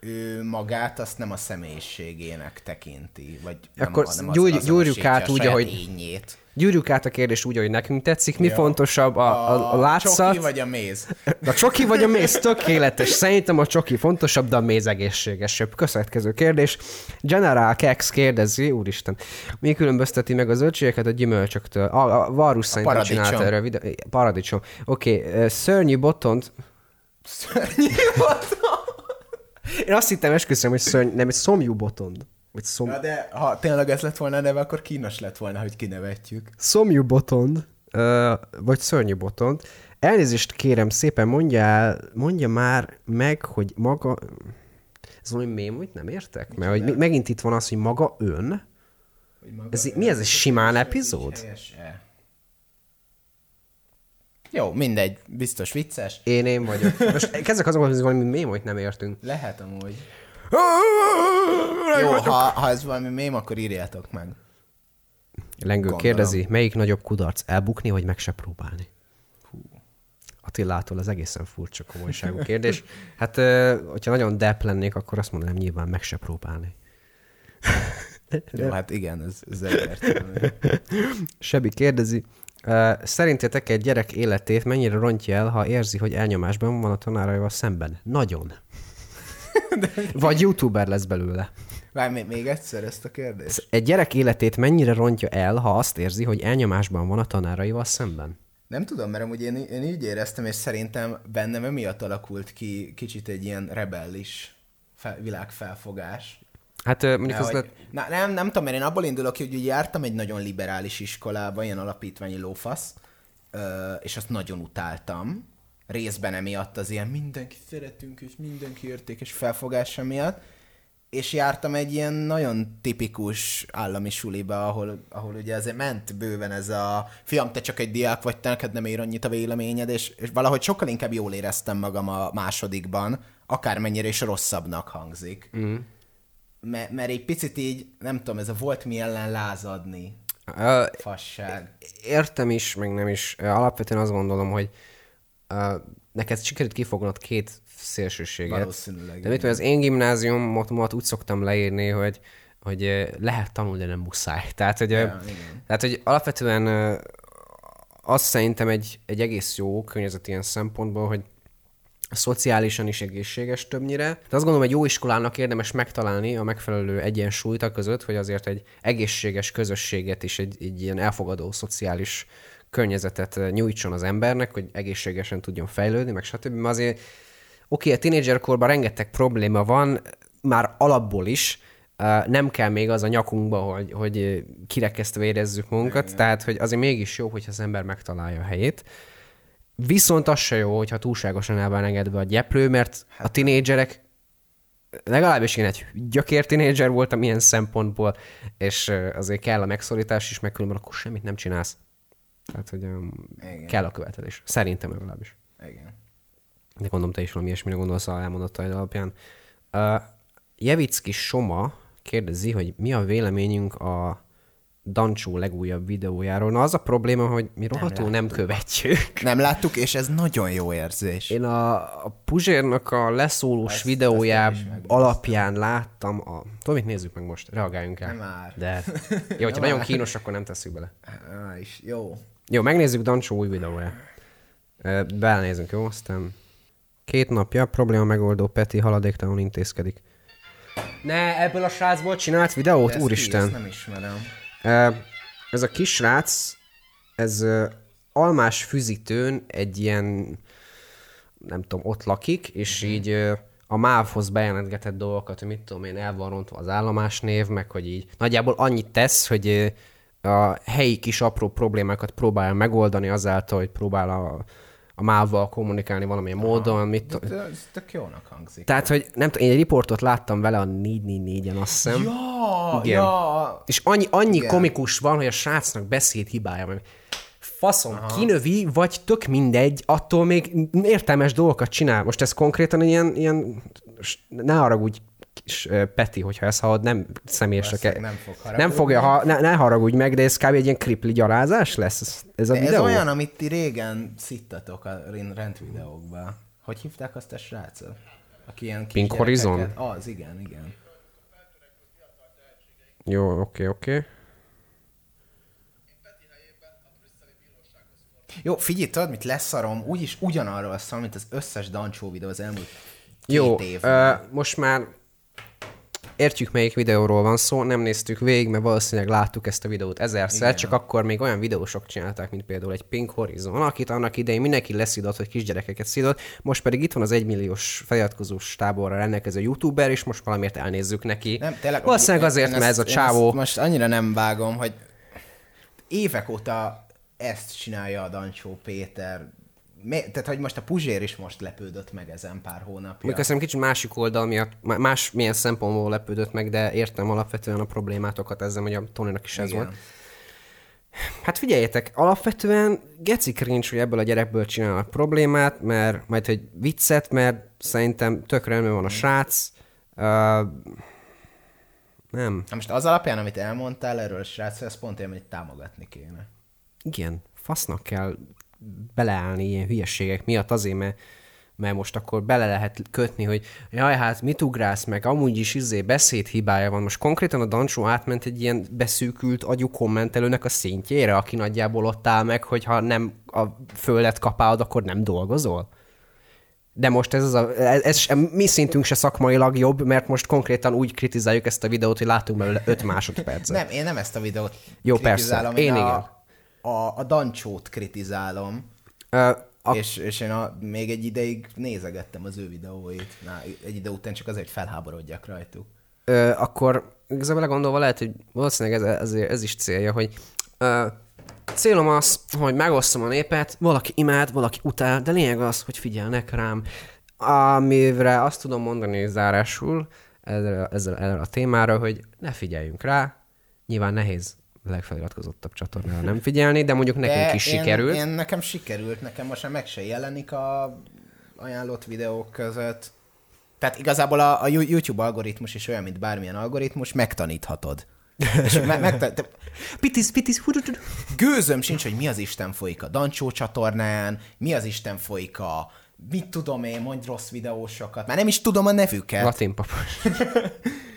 ő magát azt nem a személyiségének tekinti, vagy nem, Akkor hanem az, gyújj- azonosítja gyújjuk át a úgy, ahogy- Ényét. Gyűrjük át a kérdést úgy, ahogy nekünk tetszik. Mi Ja. fontosabb, a, a, a látszat? csoki vagy a méz? A csoki vagy a méz? Tökéletes. Szerintem a csoki fontosabb, de a méz egészségesebb. Következő kérdés. General Kex kérdezi, úristen, mi különbözteti meg a zöldségeket a gyümölcsöktől? A, a Varus szerintem paradicsom. csinálta erre a videó. Paradicsom. Oké, okay. szörnyű botont. Szörnyű volt. Én azt hittem, esküszöm, hogy szörny, nem, egy szomjú botond. Vagy szom... Na de ha tényleg ez lett volna a neve, akkor kínos lett volna, hogy kinevetjük. Szomjú botond, ö, vagy szörnyű botond. Elnézést kérem szépen, mondja, el, mondja már meg, hogy maga... Ez valami mém, hogy nem értek? Mert hogy megint itt van az, hogy maga ön. Hogy maga Ez, mi ez, egy simán epizód? Jó, mindegy, biztos vicces. Én én vagyok. Most kezdek azon, hogy valami mém, hogy nem értünk. Lehet amúgy. Jó, ha, ha ez valami mém, akkor írjátok meg. Lengő Gondolom. kérdezi, melyik nagyobb kudarc, elbukni, vagy meg se próbálni? Attilától az egészen furcsa komolyságú kérdés. Hát, hogyha nagyon depp lennék, akkor azt mondanám nyilván meg se próbálni. Jó, hát igen, ez, ez egyértelmű. Sebi kérdezi, szerintetek egy gyerek életét mennyire rontja el, ha érzi, hogy elnyomásban van a tanáraival szemben? Nagyon. Vagy youtuber lesz belőle. Várj, még, még egyszer ezt a kérdést. Egy gyerek életét mennyire rontja el, ha azt érzi, hogy elnyomásban van a tanáraival szemben? Nem tudom, mert amúgy én, én így éreztem, és szerintem bennem emiatt alakult ki kicsit egy ilyen rebellis fel, világfelfogás. Hát mondjuk az lett, na, nem, nem tudom, mert én abból indulok ki, hogy jártam egy nagyon liberális iskolába, ilyen alapítványi lófasz, és azt nagyon utáltam. Részben emiatt az ilyen mindenki szeretünk, és mindenki értékes felfogása miatt. És jártam egy ilyen nagyon tipikus állami suliba, ahol, ahol ugye azért ment bőven ez a fiam, te csak egy diák vagy, te neked nem ér annyit a véleményed, és, és valahogy sokkal inkább jól éreztem magam a másodikban, akármennyire is rosszabbnak hangzik. Mm. Mert, mert egy picit így, nem tudom, ez a volt mi ellen lázadni ö, fasság. értem is, meg nem is. Alapvetően azt gondolom, hogy uh, neked sikerült kifognod két szélsőséget. Valószínűleg, De mit az én gimnáziumot úgy szoktam leírni, hogy hogy lehet tanulni, de nem muszáj. Tehát, hogy, igen. tehát, hogy alapvetően ö, azt szerintem egy, egy egész jó környezet ilyen szempontból, hogy szociálisan is egészséges többnyire. De azt gondolom, egy jó iskolának érdemes megtalálni a megfelelő egyensúlyt a között, hogy azért egy egészséges közösséget is, egy, egy ilyen elfogadó szociális környezetet eh, nyújtson az embernek, hogy egészségesen tudjon fejlődni, meg stb. Mert azért oké, a tínédzserkorban rengeteg probléma van, már alapból is, eh, nem kell még az a nyakunkba, hogy, hogy eh, kirekesztve érezzük magunkat, tehát hogy azért mégis jó, hogyha az ember megtalálja a helyét. Viszont az se jó, hogyha túlságosan el van engedve a gyeplő, mert a tinédzserek, legalábbis én egy gyökér tinédzser voltam ilyen szempontból, és azért kell a megszorítás is, meg különben akkor semmit nem csinálsz. Tehát, hogy um, Igen. kell a követelés. Szerintem legalábbis. Igen. De gondolom, te is valami ilyesmire gondolsz a elmondottaid alapján. Uh, Jevicki Soma kérdezi, hogy mi a véleményünk a Dancsó legújabb videójáról. Na az a probléma, hogy mi rohadtul nem követjük. Nem láttuk, és ez nagyon jó érzés. Én a, a Puzsérnak a leszólós Ezt- videójá ezt alapján láttam a... Tudom, mit nézzük meg most, reagáljunk el. Nem már. De jó, hogyha nagyon kínos, akkor nem tesszük bele. Á, is, jó. Jó, megnézzük Dancsó új videóját. Belenézünk, jó? Aztán két napja probléma megoldó Peti haladéktalanul intézkedik. Ne, ebből a srácból csinált videót? De ki, Úristen. ezt nem ismerem. Ez a kisrác, ez ö, almás füzitőn egy ilyen, nem tudom, ott lakik, és így ö, a MÁV-hoz bejelentgetett dolgokat, hogy mit tudom én, el van rontva az állomás név, meg hogy így nagyjából annyit tesz, hogy a helyi kis apró problémákat próbál megoldani azáltal, hogy próbál a, a MÁV-val kommunikálni valamilyen módon. Mit De, de ez tök jónak hangzik. Tehát, hogy nem tudom, én egy riportot láttam vele a 444-en, azt hiszem. Ja, Igen. ja. És annyi, annyi Igen. komikus van, hogy a srácnak beszéd hibája van. Faszom, Aha. kinövi, vagy tök mindegy, attól még értelmes dolgokat csinál. Most ez konkrétan ilyen, ilyen ne haragudj, ö, Peti, hogyha ezt hallod, nem személyesre kell. nem fog nem fogja, ha, ne, ne haragudj meg, de ez kb. egy ilyen kripli gyalázás lesz ez, ez a De ez videó. olyan, amit ti régen szittatok a rendvideókban. Hogy hívták azt a srácot? Aki ilyen kis Pink Horizon? Az, igen, igen. Jó, oké, oké. Jó, figyelj, tudod, mit leszarom? Úgyis ugyanarról szól, mint az összes Dancsó videó az elmúlt két Jó, évben. ö, most már értjük, melyik videóról van szó, nem néztük végig, mert valószínűleg láttuk ezt a videót ezerszer, Igen. csak akkor még olyan videósok csinálták, mint például egy Pink Horizon, akit annak idején mindenki leszidott, hogy kisgyerekeket szidott, most pedig itt van az egymilliós feliratkozós táborra rendelkező youtuber, és most valamiért elnézzük neki. Nem, tényleg. Valószínűleg azért, mert ez a csávó... Most annyira nem vágom, hogy évek óta ezt csinálja a Dancsó Péter. Mi- Tehát, hogy most a Puzsér is most lepődött meg ezen pár hónapja. Azt hiszem kicsit másik oldal miatt, má- más milyen szempontból lepődött meg, de értem alapvetően a problémátokat ezzel, hogy a Tonynak is ez Igen. volt. Hát figyeljetek, alapvetően geci cringe, hogy ebből a gyerekből csinálnak problémát, mert majd egy viccet, mert szerintem tök rendben van a srác. Uh, nem. Na most az alapján, amit elmondtál erről a srácról, ez pont olyan, hogy támogatni kéne. Igen, fasznak kell beleállni ilyen hülyeségek miatt azért, mert, mert most akkor bele lehet kötni, hogy jaj, hát mit ugrálsz meg, amúgy is izé beszédhibája van. Most konkrétan a Dancsó átment egy ilyen beszűkült agyú kommentelőnek a szintjére, aki nagyjából ott áll meg, hogy ha nem a földet kapálod, akkor nem dolgozol. De most ez, az a, ez, ez sem, mi szintünk se szakmailag jobb, mert most konkrétan úgy kritizáljuk ezt a videót, hogy látunk belőle 5 másodpercet. Nem, én nem ezt a videót Jó, persze. Én a, igen. A, a Dancsót kritizálom, Ö, a... és, és én a, még egy ideig nézegettem az ő videóit. Na, egy idő után csak azért, hogy felháborodjak rajtuk. ö, akkor igazából gondolva lehet, hogy valószínűleg ez, ez, ez is célja, hogy ö, célom az, hogy megosztom a népet, valaki imád, valaki utál, de lényeg az, hogy figyelnek rám. Amire azt tudom mondani zárásul ezzel, ezzel, ezzel a témára, hogy ne figyeljünk rá, nyilván nehéz legfeliratkozottabb csatornára nem figyelni, de mondjuk nekünk De is én, sikerült. Én, nekem sikerült, nekem most már meg se jelenik a ajánlott videók között. Tehát igazából a, a YouTube algoritmus is olyan, mint bármilyen algoritmus, megtaníthatod. És me, megta- te- Pitis, pitis, gőzöm sincs, hogy mi az Isten folyik a Dancsó csatornán, mi az Isten folyik a mit tudom én, mondj rossz videósokat. Már nem is tudom a nevüket. Latin papos.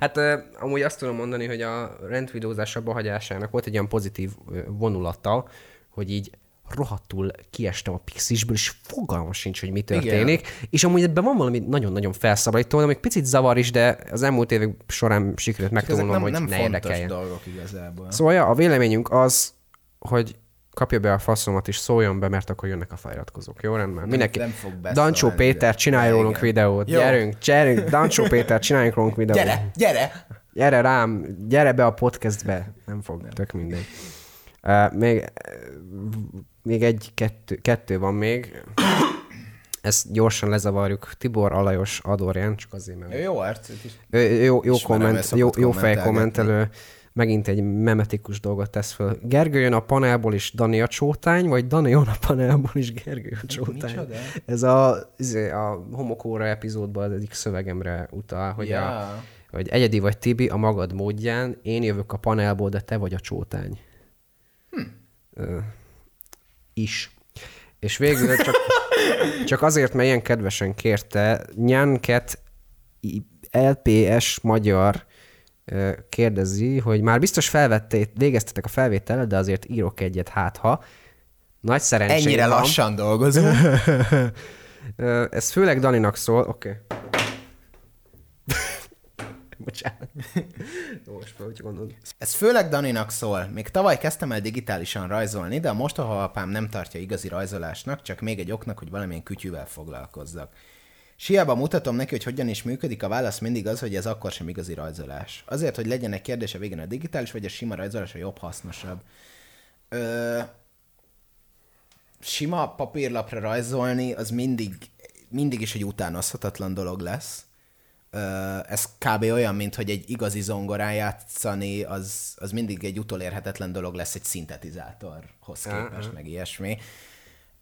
hát amúgy azt tudom mondani, hogy a rendvideózás abba hagyásának volt egy olyan pozitív vonulata, hogy így rohadtul kiestem a pixisből, és fogalmam sincs, hogy mi történik. Igen. És amúgy ebben van valami nagyon-nagyon felszabadító, még picit zavar is, de az elmúlt évek során sikerült megtanulnom, nem, hogy nem ne érdekeljen. dolgok igazából. Szóval ja, a véleményünk az, hogy kapja be a faszomat és szóljon be, mert akkor jönnek a feliratkozók. Jó rendben? Mindenki. nem fog Dancsó Péter, csinálj rólunk videót. Jó. Gyerünk, gyerünk. Dancsó Péter, csináljunk rólunk videót. Gyere, gyere! Gyere rám, gyere be a podcastbe. Nem fog, nem. tök mindegy. Uh, még, még egy, kettő, kettő van még. Ezt gyorsan lezavarjuk. Tibor Alajos Adorján, csak azért, mert Jó, arc. is. Jó, jó, komment, jó, jó fej kommentelő. Megint egy memetikus dolgot tesz föl. Gergő jön a panelból is Dani a csótány, vagy Dani jön a panelból is Gergő a csótány. Micsoda? Ez a, izé, a homokóra epizódban az egyik szövegemre utal, hogy, Ja. a, hogy egyedi vagy Tibi a magad módján, én jövök a panelból, de te vagy a csótány. Hm. Ö, is. És végül csak, csak azért, mert ilyen kedvesen kérte, Nyánket LPS magyar kérdezi, hogy már biztos felvették, végeztetek a felvétellel, de azért írok egyet, hát ha. Nagy szerencsém Ennyire van. lassan dolgozunk. Ö, Ez főleg Daninak szól, oké. Okay. Bocsánat. Jó, most fel, hogy gondolod. Ez főleg Daninak szól. Még tavaly kezdtem el digitálisan rajzolni, de a mostoha apám nem tartja igazi rajzolásnak, csak még egy oknak, hogy valamilyen kütyűvel foglalkozzak. Siába mutatom neki, hogy hogyan is működik, a válasz mindig az, hogy ez akkor sem igazi rajzolás. Azért, hogy legyen egy kérdése végén a digitális, vagy a sima rajzolás a jobb, hasznosabb. Ö, sima papírlapra rajzolni, az mindig, mindig is egy utánozhatatlan dolog lesz. Ö, ez kb. olyan, mint hogy egy igazi zongorán játszani, az, az mindig egy utolérhetetlen dolog lesz egy szintetizátorhoz képest, meg ilyesmi.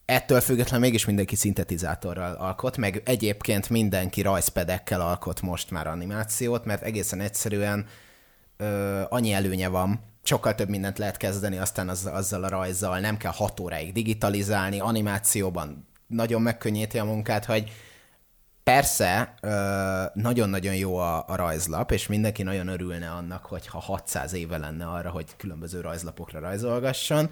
Ettől függetlenül mégis mindenki szintetizátorral alkot, meg egyébként mindenki rajzpedekkel alkot most már animációt, mert egészen egyszerűen ö, annyi előnye van, sokkal több mindent lehet kezdeni aztán az, azzal a rajzzal, nem kell hat óráig digitalizálni, animációban nagyon megkönnyíti a munkát, hogy persze nagyon-nagyon jó a, a rajzlap, és mindenki nagyon örülne annak, hogyha 600 éve lenne arra, hogy különböző rajzlapokra rajzolgasson,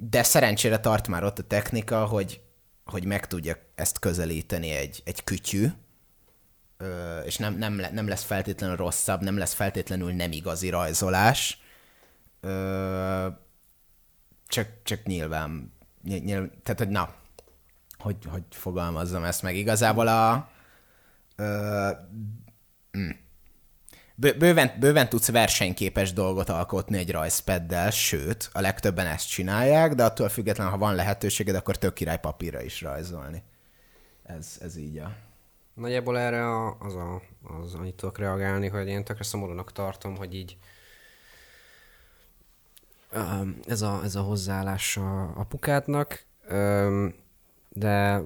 de szerencsére tart már ott a technika, hogy, hogy meg tudja ezt közelíteni egy, egy kütyű, ö, és nem, nem, le, nem lesz feltétlenül rosszabb, nem lesz feltétlenül nem igazi rajzolás, ö, csak, csak nyilván, nyilván, tehát hogy na, hogy, hogy fogalmazzam ezt meg. Igazából a... Ö, mm. Bőven, bőven tudsz versenyképes dolgot alkotni egy rajzpeddel, sőt, a legtöbben ezt csinálják, de attól függetlenül, ha van lehetőséged, akkor tök király papírra is rajzolni. Ez, ez így a... Nagyjából erre a, az, a, az annyit tudok reagálni, hogy én tökre szomorúnak tartom, hogy így ez a, ez a hozzáállás a apukádnak, de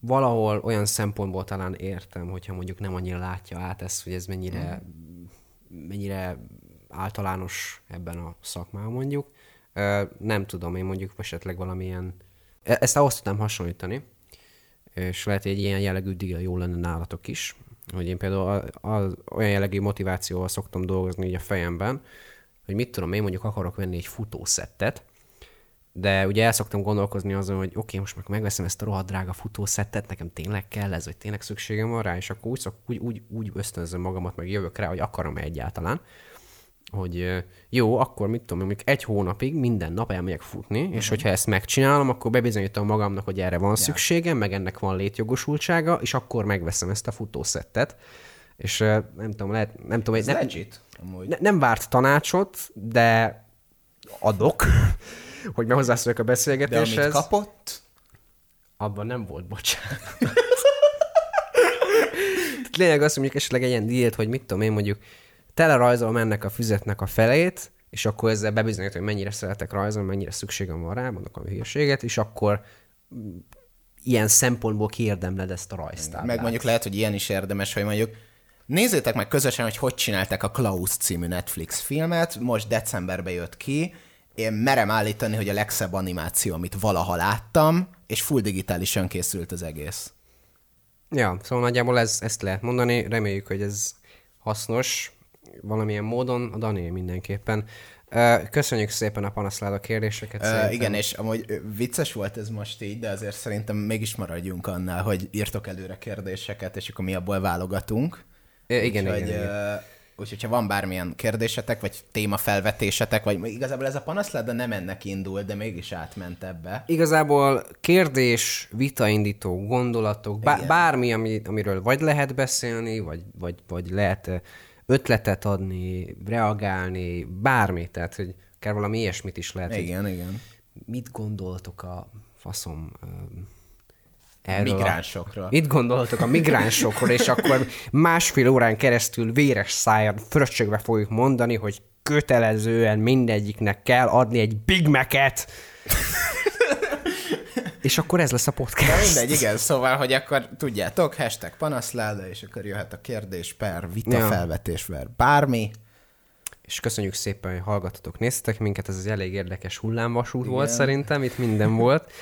valahol olyan szempontból talán értem, hogyha mondjuk nem annyira látja át ezt, hogy ez mennyire, mennyire általános ebben a szakmában mondjuk. Nem tudom, én mondjuk esetleg valamilyen... e- Ezt ahhoz tudnám hasonlítani, és lehet, hogy egy ilyen jellegű díl jó lenne nálatok is, hogy én például a, a, olyan jellegű motivációval szoktam dolgozni így a fejemben, hogy mit tudom, én mondjuk akarok venni egy futószettet, de ugye el szoktam gondolkozni azon, hogy oké, okay, most meg megveszem ezt a rohadt drága futószettet, nekem tényleg kell ez, vagy tényleg szükségem van rá, és akkor úgy, szok, úgy, úgy, úgy ösztönzöm magamat, meg jövök rá, hogy akarom-e egyáltalán, hogy jó, akkor mit tudom, mondjuk egy hónapig minden nap elmegyek futni, uh-huh. és hogyha ezt megcsinálom, akkor bebizonyítom magamnak, hogy erre van szükségem, meg ennek van létjogosultsága, és akkor megveszem ezt a futószettet. És nem tudom, lehet, nem tudom, Ez nem, legit, amúgy. ne, nem várt tanácsot, de adok, hogy meg hozzászóljak a De beszélgetéshez. amit kapott, Abban nem volt, bocsánat. Lényeg az, hogy mondjuk esetleg egy ilyen díjét, hogy mit tudom én mondjuk, telerajzolom ennek a füzetnek a felét, és akkor ezzel bebizonyítom, hogy mennyire szeretek rajzolni, mennyire szükségem van rá, mondok a hülyeséget, és akkor ilyen szempontból kiérdemled ezt a rajztáblát. meg mondjuk lehet, hogy ilyen is érdemes, hogy mondjuk nézzétek meg közösen, hogy hogy csinálták a Klaus című Netflix filmet, most decemberben jött ki, én merem állítani, hogy a legszebb animáció, amit valaha láttam, és full digitálisan készült az egész. Ja, szóval nagyjából ez, ezt lehet mondani, reméljük, hogy ez hasznos valamilyen módon, a Dani mindenképpen. Ö, Köszönjük szépen a panaszláda kérdéseket. Szerintem. igen, és amúgy ö, vicces volt ez most így, de azért szerintem mégis maradjunk annál, hogy írtok előre kérdéseket, és akkor mi abból válogatunk. Ö, igen, úgyhogy, igen, igen. ö, Úgyhogy, ha van bármilyen kérdésetek, vagy témafelvetésetek, vagy igazából ez a panaszláda nem ennek indult, de mégis átment ebbe. Igazából kérdés, vitaindító gondolatok, bá- bármi, ami, amiről vagy lehet beszélni, vagy, vagy, vagy lehet ötletet adni, reagálni, bármi, tehát hogy akár valami ilyesmit is lehet. Igen, igen. Mit gondoltok a faszom erről? Migránsokról. A, mit gondoltok a migránsokról, és akkor másfél órán keresztül véres szájad fröccsögve fogjuk mondani, hogy kötelezően mindegyiknek kell adni egy Big Mac-et. és akkor ez lesz a De podcast. mindegy, igen, szóval, hogy akkor tudjátok, hashtag panaszláda, és akkor jöhet a kérdés per, vita ja. felvetés per bármi. És köszönjük szépen, hogy hallgatotok, néztek minket, ez az elég érdekes hullámvasút volt szerintem, itt minden volt.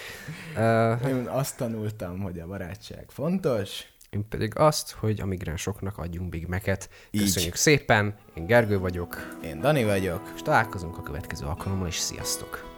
Uh, Én azt tanultam, hogy a barátság fontos. én pedig azt, hogy a migránsoknak adjunk Big Mac-et. Így. Köszönjük szépen, én Gergő vagyok, Én Dani vagyok. és találkozunk a következő alkalommal, és sziasztok!